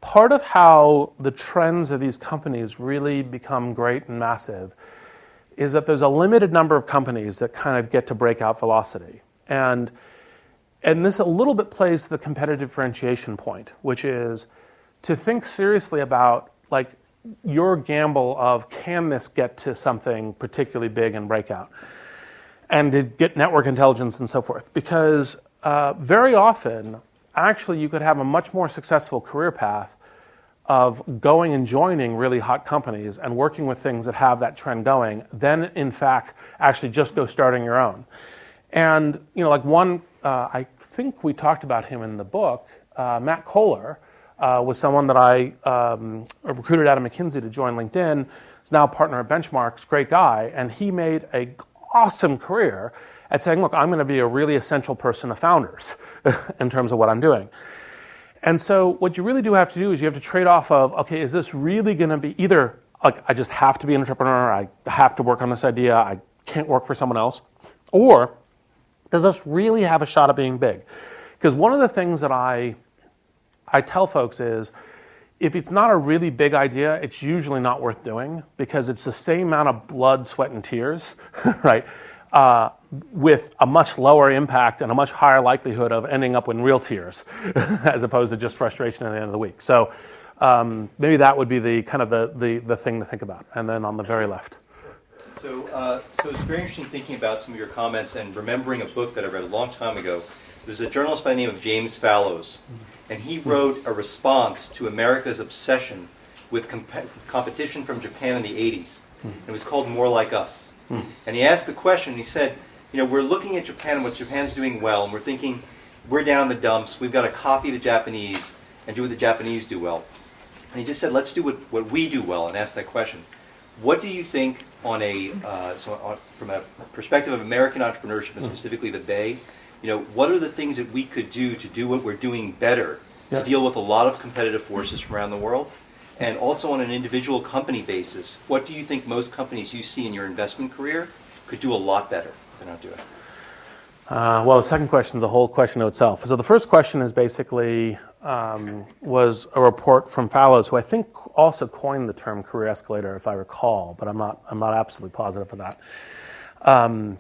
[SPEAKER 2] part of how the trends of these companies really become great and massive is that there's a limited number of companies that kind of get to breakout velocity. And and this a little bit plays to the competitive differentiation point, which is to think seriously about like your gamble of can this get to something particularly big and breakout and to get network intelligence and so forth because uh, very often, actually, you could have a much more successful career path of going and joining really hot companies and working with things that have that trend going than, in fact, actually just go starting your own. And, you know, like one, uh, I think we talked about him in the book, uh, Matt Cohler. uh, was someone that I um, recruited out of McKinsey to join LinkedIn. He's now a partner at Benchmarks, great guy, and he made a awesome career at saying, "Look, I'm going to be a really essential person to founders in terms of what I'm doing." And so, what you really do have to do is you have to trade off of, okay, is this really going to be either like I just have to be an entrepreneur, I have to work on this idea, I can't work for someone else, or does this really have a shot at being big? Because one of the things that I I tell folks is if it's not a really big idea, it's usually not worth doing because it's the same amount of blood, sweat, and tears, right? Uh, with a much lower impact and a much higher likelihood of ending up in real tears as opposed to just frustration at the end of the week. So um, maybe that would be the kind of the, the, the thing to think about. And then on the very left.
[SPEAKER 8] So, uh, so it's very interesting thinking about some of your comments and remembering a book that I read a long time ago. There's a journalist by the name of James Fallows, and he wrote a response to America's obsession with comp- competition from Japan in the 80s. It was called More Like Us. And he asked the question, he said, you know, we're looking at Japan and what Japan's doing well, and we're thinking, we're down in the dumps, we've got to copy the Japanese and do what the Japanese do well. And he just said, let's do what, what we do well and ask that question. What do you think on a, uh, so on, from a perspective of American entrepreneurship and specifically the Bay, you know, what are the things that we could do to do what we're doing better
[SPEAKER 2] Yeah.
[SPEAKER 8] to deal with a lot of competitive forces from around the world? And also on an individual company basis, what do you think most companies you see in your investment career could do a lot better than not doing?
[SPEAKER 2] Uh, well, the second question is a whole question to itself. So the first question is basically um, was a report from Fallows, who I think also coined the term career escalator, if I recall, but I'm not I'm not absolutely positive of that. Um,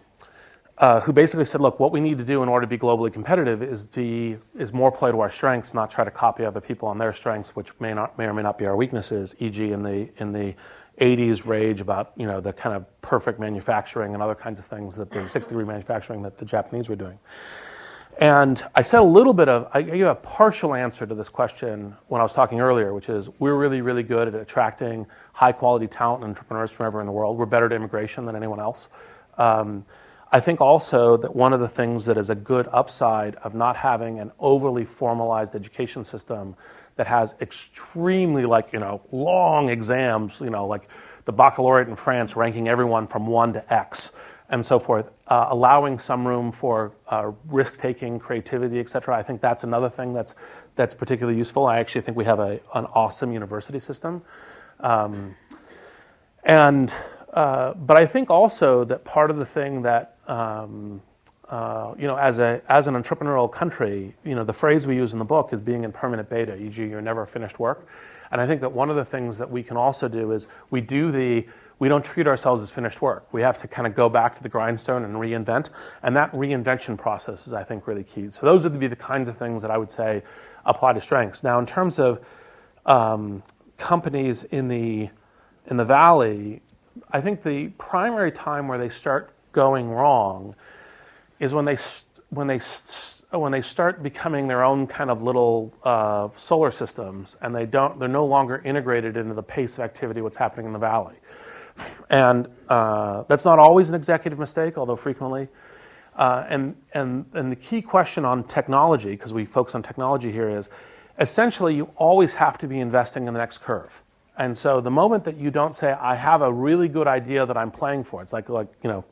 [SPEAKER 2] uh, who basically said, look, what we need to do in order to be globally competitive is be is more play to our strengths, not try to copy other people on their strengths, which may not may or may not be our weaknesses. E.g., in the in the 80s rage about you know the kind of perfect manufacturing and other kinds of things that the six degree manufacturing that the Japanese were doing. And I said a little bit of, I gave a partial answer to this question when I was talking earlier, which is we're really, really good at attracting high quality talent and entrepreneurs from everywhere in the world. We're better at immigration than anyone else. Um, I think also that one of the things that is a good upside of not having an overly formalized education system that has extremely like you know long exams, you know like the baccalaureate in France ranking everyone from one to X and so forth, uh, allowing some room for uh, risk taking, creativity, et cetera. I think that's another thing that's that's particularly useful. I actually think we have a, an awesome university system. Um, and uh, but I think also that part of the thing that um, uh, you know, as a as an entrepreneurial country, you know, the phrase we use in the book is being in permanent beta, e.g., you're never finished work. And I think that one of the things that we can also do is we do the we don't treat ourselves as finished work. We have to kind of go back to the grindstone and reinvent, and that reinvention process is, I think, really key. So those would be the kinds of things that I would say apply to strengths. Now, in terms of um, companies in the in the valley, I think the primary time where they start going wrong is when they when they when they start becoming their own kind of little uh, solar systems, and they don't they're no longer integrated into the pace of activity what's happening in the valley, and uh, that's not always an executive mistake, although frequently. Uh, and and and the key question on technology, because we focus on technology here, is essentially you always have to be investing in the next curve. And so the moment that you don't say, I have a really good idea that I'm playing for, it's like, like you know,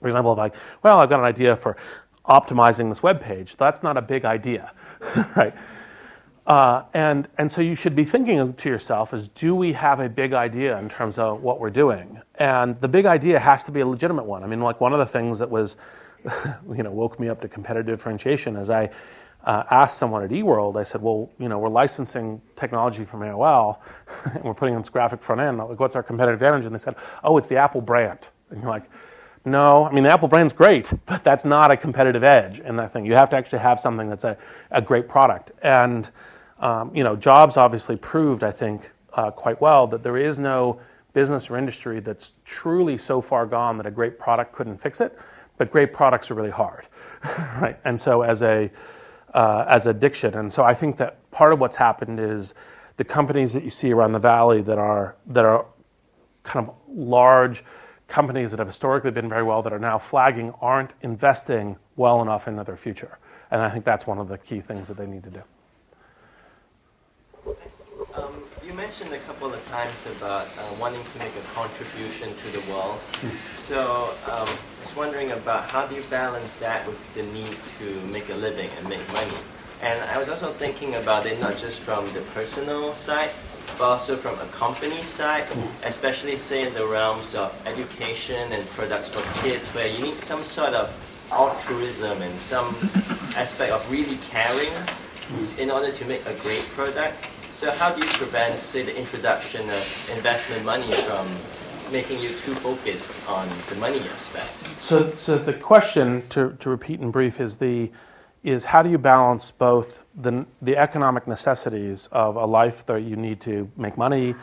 [SPEAKER 2] for example, like, well, I've got an idea for optimizing this web page. That's not a big idea, right? Uh, and, and so you should be thinking to yourself is, do we have a big idea in terms of what we're doing? And the big idea has to be a legitimate one. I mean, like one of the things that was, you know, woke me up to competitive differentiation is I uh, asked someone at eWorld, I said, well, you know, we're licensing technology from AOL and we're putting in this graphic front end. Like, what's our competitive advantage? And they said, oh, it's the Apple brand. And you're like, no, I mean, the Apple brand's great, but that's not a competitive edge in that thing. You have to actually have something that's a, a great product. And, um, you know, Jobs obviously proved, I think, uh, quite well that there is no business or industry that's truly so far gone that a great product couldn't fix it, but great products are really hard, right? And so as a, uh, as addiction. And so I think that part of what's happened is the companies that you see around the valley that are that are kind of large companies that have historically been very well that are now flagging aren't investing well enough into their future. And I think that's one of the key things that they need to do.
[SPEAKER 9] Mentioned a couple of times about uh, wanting to make a contribution to the world. So um, I was wondering about how do you balance that with the need to make a living and make money? And I was also thinking about it not just from the personal side, but also from a company side, especially say in the realms of education and products for kids, where you need some sort of altruism and some aspect of really caring in order to make a great product. So how do you prevent, say, the introduction of investment money from making you too focused on the money aspect?
[SPEAKER 2] So, so the question, to, to repeat in brief, is the is how do you balance both the, the economic necessities of a life that you need to make money,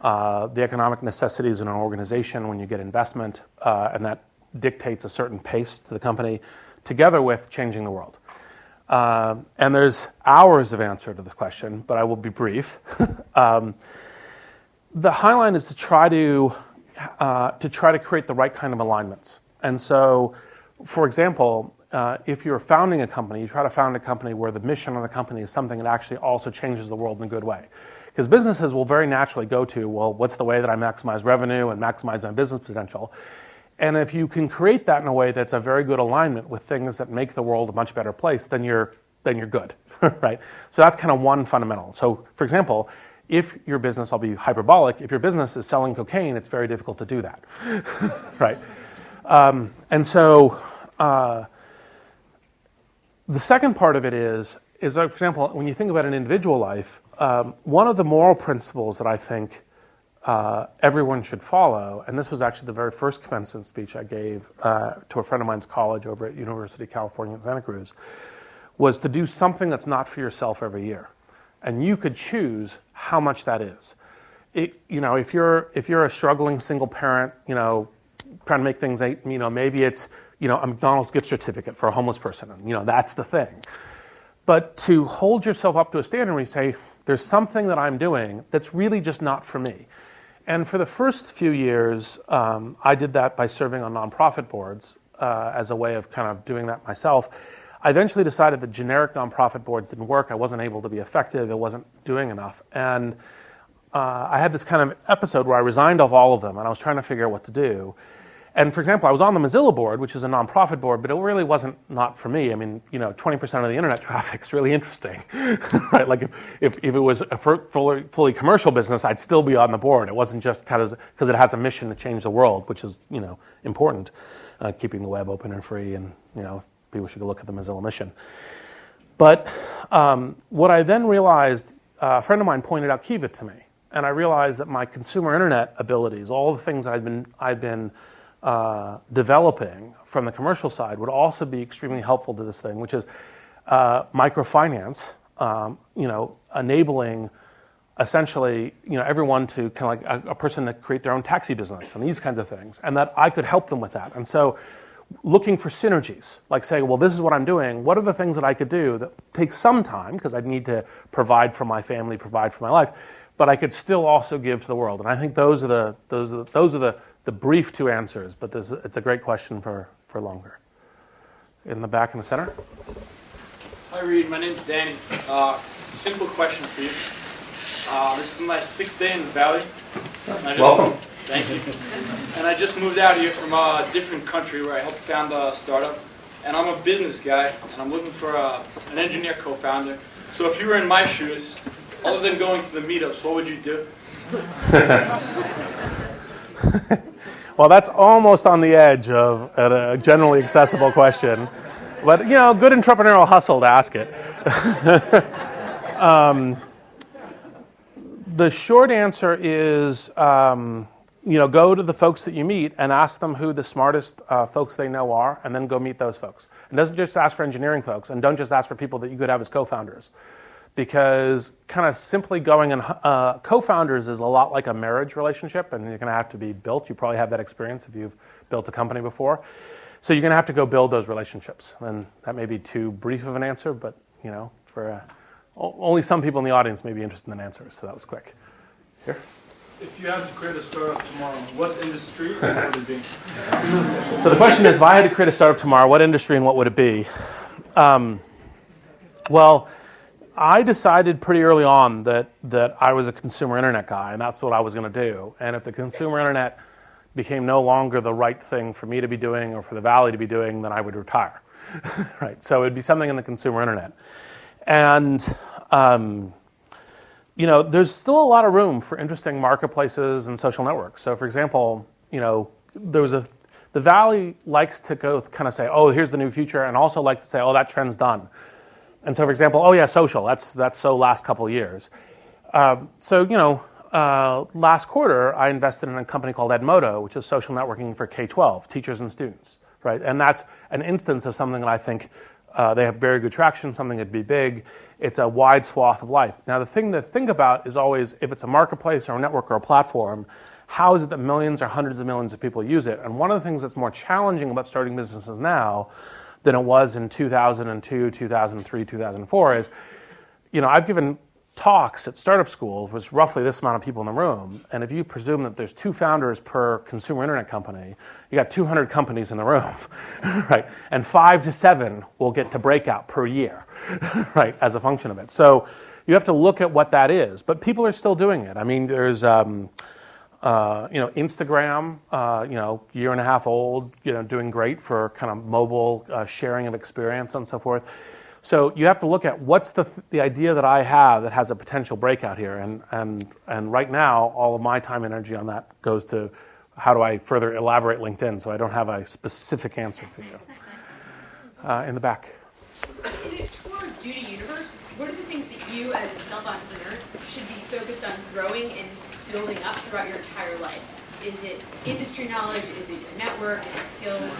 [SPEAKER 2] uh, the economic necessities in an organization when you get investment, uh, and that dictates a certain pace to the company, together with changing the world. Uh, and there's hours of answer to this question, but I will be brief. um, the highline is to try to uh, to try to create the right kind of alignments. And so, for example, uh, if you're founding a company, you try to found a company where the mission of the company is something that actually also changes the world in a good way. Because businesses will very naturally go to, well, what's the way that I maximize revenue and maximize my business potential? And if you can create that in a way that's a very good alignment with things that make the world a much better place, then you're, then you're good, right? So that's kind of one fundamental. So, for example, if your business, I'll be hyperbolic, if your business is selling cocaine, it's very difficult to do that, right? Um, and so, uh, the second part of it is, is for example, when you think about an individual life, um, one of the moral principles that I think uh, everyone should follow, and this was actually the very first commencement speech I gave uh, to a friend of mine's college over at University of California Santa Cruz, was to do something that's not for yourself every year, and you could choose how much that is. It, you know, if you're if you're a struggling single parent, you know, trying to make things, you know, maybe it's you know, a McDonald's gift certificate for a homeless person. You know, that's the thing. But to hold yourself up to a standard where you say, there's something that I'm doing that's really just not for me. And for the first few years, um, I did that by serving on nonprofit boards uh, as a way of kind of doing that myself. I eventually decided that generic nonprofit boards didn't work. I wasn't able to be effective. It wasn't doing enough. And uh, I had this kind of episode where I resigned off all of them and I was trying to figure out what to do. And for example, I was on the Mozilla board, which is a nonprofit board, but it really wasn't not for me. I mean, you know, 20% of the internet traffic is really interesting, right? Like if, if, if, it was a fully, fully commercial business, I'd still be on the board. It wasn't just kind of because it has a mission to change the world, which is, you know, important, uh, keeping the web open and free, and, you know, people should go look at the Mozilla mission. But um, what I then realized, uh, a friend of mine pointed out Kiva to me, and I realized that my consumer internet abilities, all the things I'd been, I'd been uh, developing from the commercial side would also be extremely helpful to this thing, which is uh, microfinance. Um, you know, enabling essentially you know everyone to kind of like a, a, person to create their own taxi business and these kinds of things, and that I could help them with that. And so, looking for synergies, like saying, well, this is what I'm doing. What are the things that I could do that take some time because I need to provide for my family, provide for my life, but I could still also give to the world. And I think those are the those are the, those are the the brief two answers, but this, it's a great question for, for longer. In the back in the center.
[SPEAKER 10] Hi, Reid. My name's Danny. Uh, simple question for you. Uh, this is my sixth day in the Valley.
[SPEAKER 2] Just, Welcome.
[SPEAKER 10] Thank you. And I just moved out here from a different country where I helped found a startup. And I'm a business guy, and I'm looking for a, an engineer co-founder. So if you were in my shoes, other than going to the meetups, what would you do?
[SPEAKER 2] Well, that's almost on the edge of a generally accessible question. But, you know, good entrepreneurial hustle to ask it. um, the short answer is, um, you know, go to the folks that you meet and ask them who the smartest uh, folks they know are, and then go meet those folks. And doesn't just ask for engineering folks, and don't just ask for people that you could have as co-founders because kind of simply going and uh, co-founders is a lot like a marriage relationship and you're going to have to be built you probably have that experience if you've built a company before so you're going to have to go build those relationships and that may be too brief of an answer but you know for uh, only some people in the audience may be interested in answers so that was quick here
[SPEAKER 10] if you had to create a startup tomorrow, what industry and what would it be?
[SPEAKER 2] So the question is, if I had to create a startup tomorrow, what industry and what would it be? Um, well, I decided pretty early on that, that I was a consumer internet guy, and that's what I was going to do. And if the consumer internet became no longer the right thing for me to be doing or for the Valley to be doing, then I would retire. right? So it'd be something in the consumer internet. And, um, you know, there's still a lot of room for interesting marketplaces and social networks. So, for example, you know, there was a the Valley likes to go kind of say, oh, here's the new future, and also like to say, oh, that trend's done. And so, for example, oh yeah, social. That's that's so last couple years. Um, so you know, uh, last quarter I invested in a company called Edmodo, which is social networking for K-12 teachers and students, right? And that's an instance of something that I think uh, they have very good traction, something that'd be big. It's a wide swath of life. Now, the thing to think about is always if it's a marketplace or a network or a platform, how is it that millions or hundreds of millions of people use it? And one of the things that's more challenging about starting businesses now than it was in 2002, 2003, 2004 is, you know, I've given talks at startup school with roughly this amount of people in the room. And if you presume that there's two founders per consumer internet company, you got 200 companies in the room, right? And five to seven will get to breakout per year, right, as a function of it. So you have to look at what that is. But people are still doing it. I mean, there's, um, uh, you know, Instagram, uh, you know, year and a half old, you know, doing great for kind of mobile uh, sharing of experience and so forth. So you have to look at what's the, the idea that I have that has a potential breakout here. And, and, and right now, all of my time and energy on that goes to how do I further elaborate LinkedIn so I don't have a specific answer for you. Uh, in the back.
[SPEAKER 11] Duty universe, what are the things that you as a self entrepreneur should be focused on growing and building up throughout your entire life? Is it industry knowledge? Is it your network? Is it skills?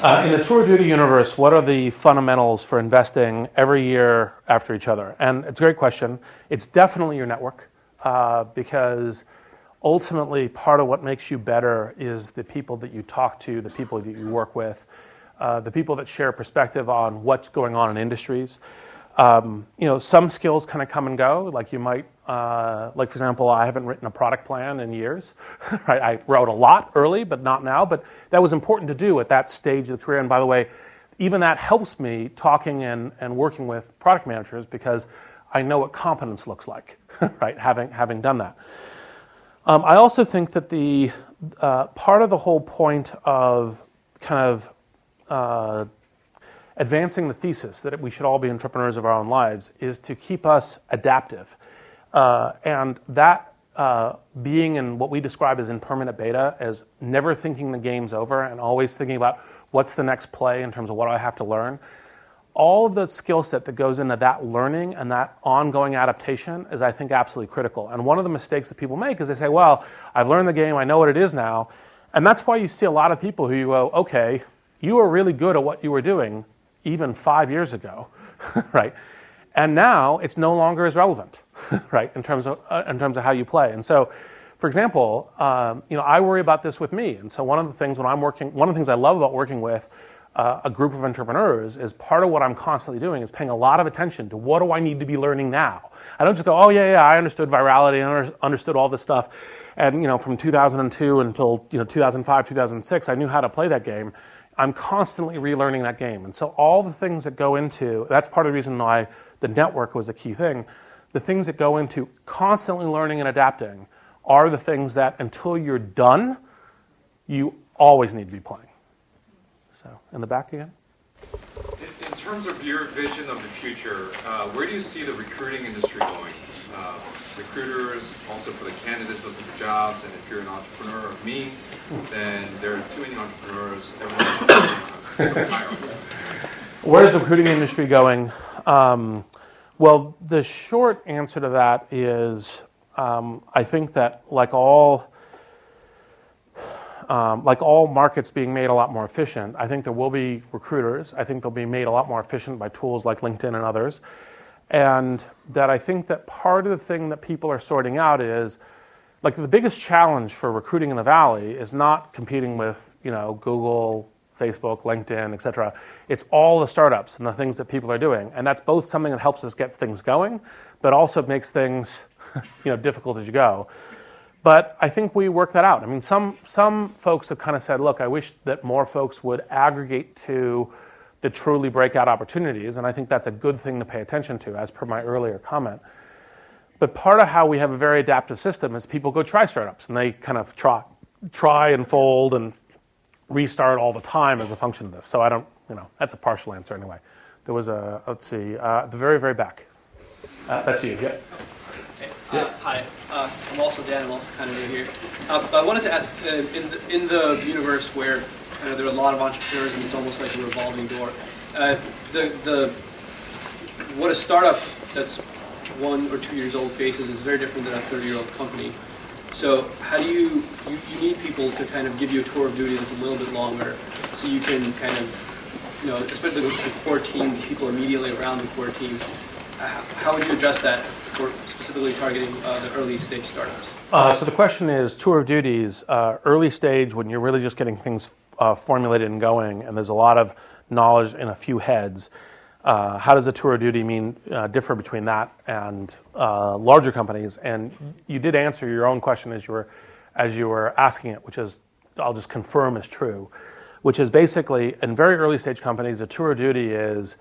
[SPEAKER 2] Uh, in the tour duty universe, what are the fundamentals for investing every year after each other? And it's a great question. It's definitely your network uh, because ultimately part of what makes you better is the people that you talk to, the people that you work with, uh, the people that share perspective on what's going on in industries. Um, you know, some skills kind of come and go. Like you might, uh, like for example, I haven't written a product plan in years. right? I wrote a lot early, but not now. But that was important to do at that stage of the career. And by the way, even that helps me talking and, and working with product managers because I know what competence looks like, right? Having having done that. Um, I also think that the uh, part of the whole point of kind of uh, advancing the thesis that we should all be entrepreneurs of our own lives is to keep us adaptive. Uh, and that uh, being in what we describe as in permanent beta, as never thinking the game's over and always thinking about what's the next play in terms of what do I have to learn. All of the skill set that goes into that learning and that ongoing adaptation is, I think, absolutely critical. And one of the mistakes that people make is they say, well, I've learned the game, I know what it is now. And that's why you see a lot of people who you go, okay, you were really good at what you were doing, even five years ago, right? And now it's no longer as relevant, right, in terms of, uh, in terms of how you play. And so, for example, um, you know, I worry about this with me. And so one of the things when I'm working, one of the things I love about working with uh, a group of entrepreneurs is part of what I'm constantly doing is paying a lot of attention to what do I need to be learning now. I don't just go, oh yeah, yeah, I understood virality and understood all this stuff, and you know, from 2002 until you know 2005, 2006, I knew how to play that game. I'm constantly relearning that game. And so all the things that go into that's part of the reason why the network was a key thing. The things that go into constantly learning and adapting are the things that until you're done, you always need to be playing. So, in the back again.
[SPEAKER 12] In, in terms of your vision of the future, uh, where do you see the recruiting industry going? Uh, recruiters, also for the candidates looking for jobs, and if you're an entrepreneur of me, then there are too many entrepreneurs.
[SPEAKER 2] Where's the recruiting industry going? Um, well, the short answer to that is um, I think that, like all um, like all markets being made a lot more efficient, I think there will be recruiters. I think they'll be made a lot more efficient by tools like LinkedIn and others. And that I think that part of the thing that people are sorting out is like the biggest challenge for recruiting in the Valley is not competing with, you know, Google, Facebook, LinkedIn, et cetera. It's all the startups and the things that people are doing. And that's both something that helps us get things going, but also makes things, you know, difficult as you go. But I think we work that out. I mean, some, some folks have kind of said, look, I wish that more folks would aggregate to the truly breakout opportunities, and I think that's a good thing to pay attention to, as per my earlier comment. But part of how we have a very adaptive system is people go try startups and they kind of try, try and fold and restart all the time as a function of this. So I don't, you know, that's a partial answer anyway. There was a, let's see, uh, the very, very back. Uh, that's you, yeah.
[SPEAKER 13] Uh, hi, uh, I'm also Dan. I'm also kind of new here. Uh, I wanted to ask, uh, in, the, in the universe where uh, there are a lot of entrepreneurs and it's almost like a revolving door, uh, the, the what a startup that's one or two years old faces is very different than a 30-year-old company. So how do you, you, you need people to kind of give you a tour of duty that's a little bit longer, so you can kind of, you know, especially the, the core team, the people immediately around the core team. How, how would you address that for specifically targeting uh, the early stage startups?
[SPEAKER 2] Uh, so the question is tour of duties, uh, early stage when you're really just getting things uh, formulated and going, and there's a lot of knowledge in a few heads. Uh, how does a tour of duty mean uh, differ between that and larger companies? And you did answer your own question as you were as you were asking it, which is I'll just confirm is true, which is basically in very early stage companies, a tour of duty is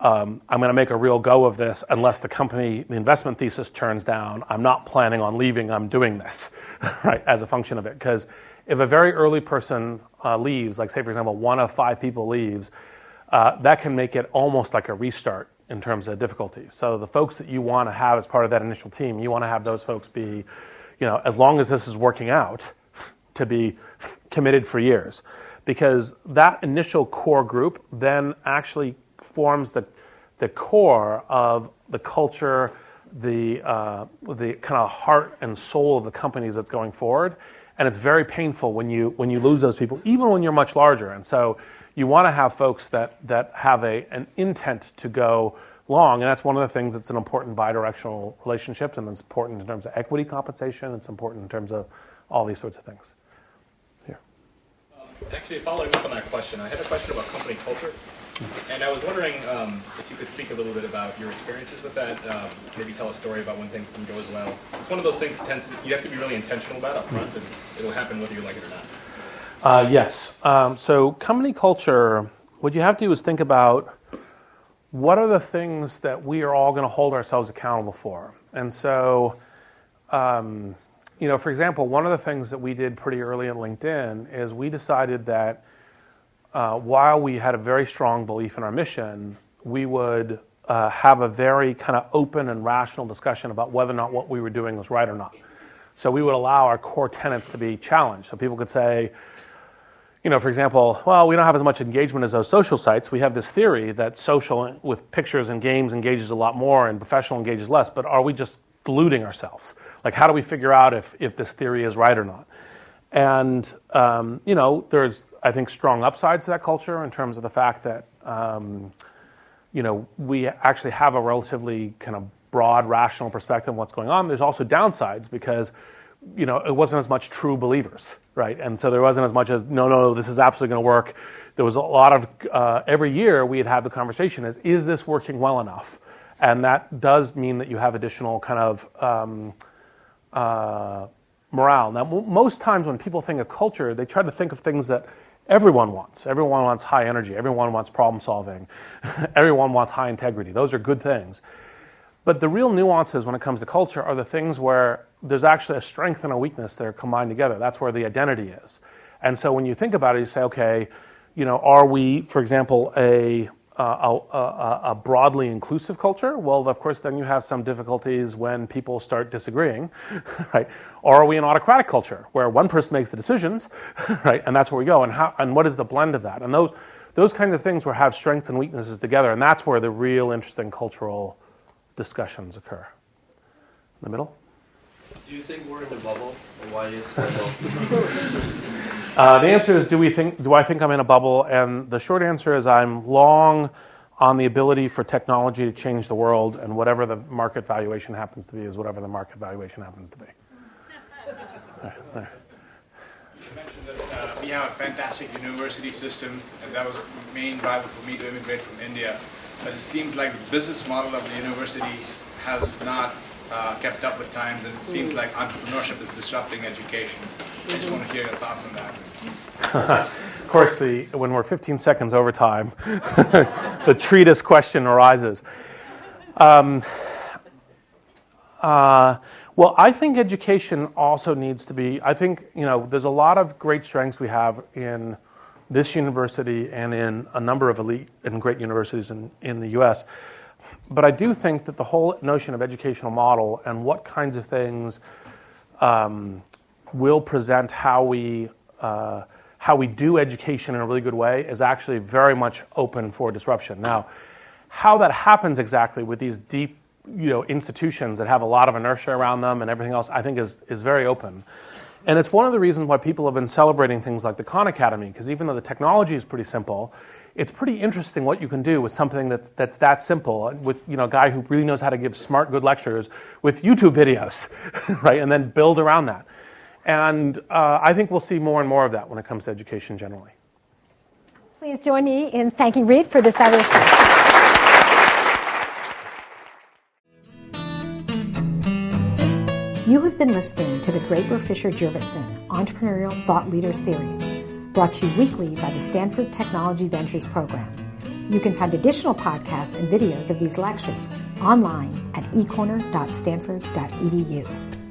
[SPEAKER 2] um, I'm going to make a real go of this unless the company, the investment thesis turns down. I'm not planning on leaving. I'm doing this, right, as a function of it. Because if a very early person uh, leaves, like say for example, one of five people leaves, uh, that can make it almost like a restart in terms of difficulty. So the folks that you want to have as part of that initial team, you want to have those folks be, you know, as long as this is working out, to be committed for years, because that initial core group then actually forms the, the core of the culture, the, uh, the kind of heart and soul of the companies that's going forward. And it's very painful when you, when you lose those people, even when you're much larger. And so you want to have folks that, that have a, an intent to go long. And that's one of the things that's an important bidirectional relationship, and it's important in terms of equity compensation. It's important in terms of all these sorts of things. Here.
[SPEAKER 14] Um, actually, following up on that question, I had a question about company culture. And I was wondering um, if you could speak a little bit about your experiences with that. Um, maybe tell a story about when things didn't go as well. It's one of those things that tends to, you have to be really intentional about up front, and it'll happen whether you like it or not.
[SPEAKER 2] Uh, yes. Um, so, company culture, what you have to do is think about what are the things that we are all going to hold ourselves accountable for. And so, um, you know, for example, one of the things that we did pretty early in LinkedIn is we decided that uh, while we had a very strong belief in our mission, we would uh, have a very kind of open and rational discussion about whether or not what we were doing was right or not. So we would allow our core tenets to be challenged. So people could say, you know, for example, well, we don't have as much engagement as those social sites. We have this theory that social with pictures and games engages a lot more and professional engages less, but are we just deluding ourselves? Like, how do we figure out if, if this theory is right or not? And, um, you know, there's, I think, strong upsides to that culture in terms of the fact that, um, you know, we actually have a relatively kind of broad, rational perspective of what's going on. There's also downsides because, you know, it wasn't as much true believers, right? And so there wasn't as much as, no, no, this is absolutely going to work. There was a lot of, uh, every year we'd have the conversation is, is this working well enough? And that does mean that you have additional kind of, um, uh, morale. Now, most times when people think of culture, they try to think of things that everyone wants. Everyone wants high energy. Everyone wants problem solving. everyone wants high integrity. Those are good things. But the real nuances when it comes to culture are the things where there's actually a strength and a weakness that are combined together. That's where the identity is. And so when you think about it, you say, okay, you know, are we, for example, a a, a, a, broadly inclusive culture, well, of course, then you have some difficulties when people start disagreeing, right? Or are we an autocratic culture where one person makes the decisions, right? And that's where we go. And how, and what is the blend of that? And those, those kinds of things will have strengths and weaknesses together. And that's where the real interesting cultural discussions occur. In the middle?
[SPEAKER 15] Do you think we're in a bubble? And why is bubble?
[SPEAKER 2] Uh, the answer is do we think do I think I'm in a bubble? And the short answer is I'm long on the ability for technology to change the world, and whatever the market valuation happens to be is whatever the market valuation happens to be.
[SPEAKER 16] You mentioned that uh, we have a fantastic university system, and that was the main driver for me to immigrate from India. But it seems like the business model of the university has not uh, kept up with times, and it seems like entrepreneurship is disrupting education. I just want to hear your thoughts on that.
[SPEAKER 2] Of course, the, when we're 15 seconds over time, the treatise question arises. Um, uh, well, I think education also needs to be. I think you know there's a lot of great strengths we have in this university and in a number of elite and great universities in, in the U.S. But I do think that the whole notion of educational model and what kinds of things um, will present how we uh, how we do education in a really good way is actually very much open for disruption. Now, how that happens exactly with these deep you know, institutions that have a lot of inertia around them and everything else, I think is, is very open. And it's one of the reasons why people have been celebrating things like the Khan Academy, because even though the technology is pretty simple, it's pretty interesting what you can do with something that's, that's that simple, with you know, a guy who really knows how to give smart, good lectures with YouTube videos, right? And then build around that. And uh, I think we'll see more and more of that when it comes to education generally.
[SPEAKER 1] Please join me in thanking Reid for this fabulous You have been listening to the Draper Fisher Jurvetson Entrepreneurial Thought Leader Series, brought to you weekly by the Stanford Technology Ventures Program. You can find additional podcasts and videos of these lectures online at ecorner.stanford.edu.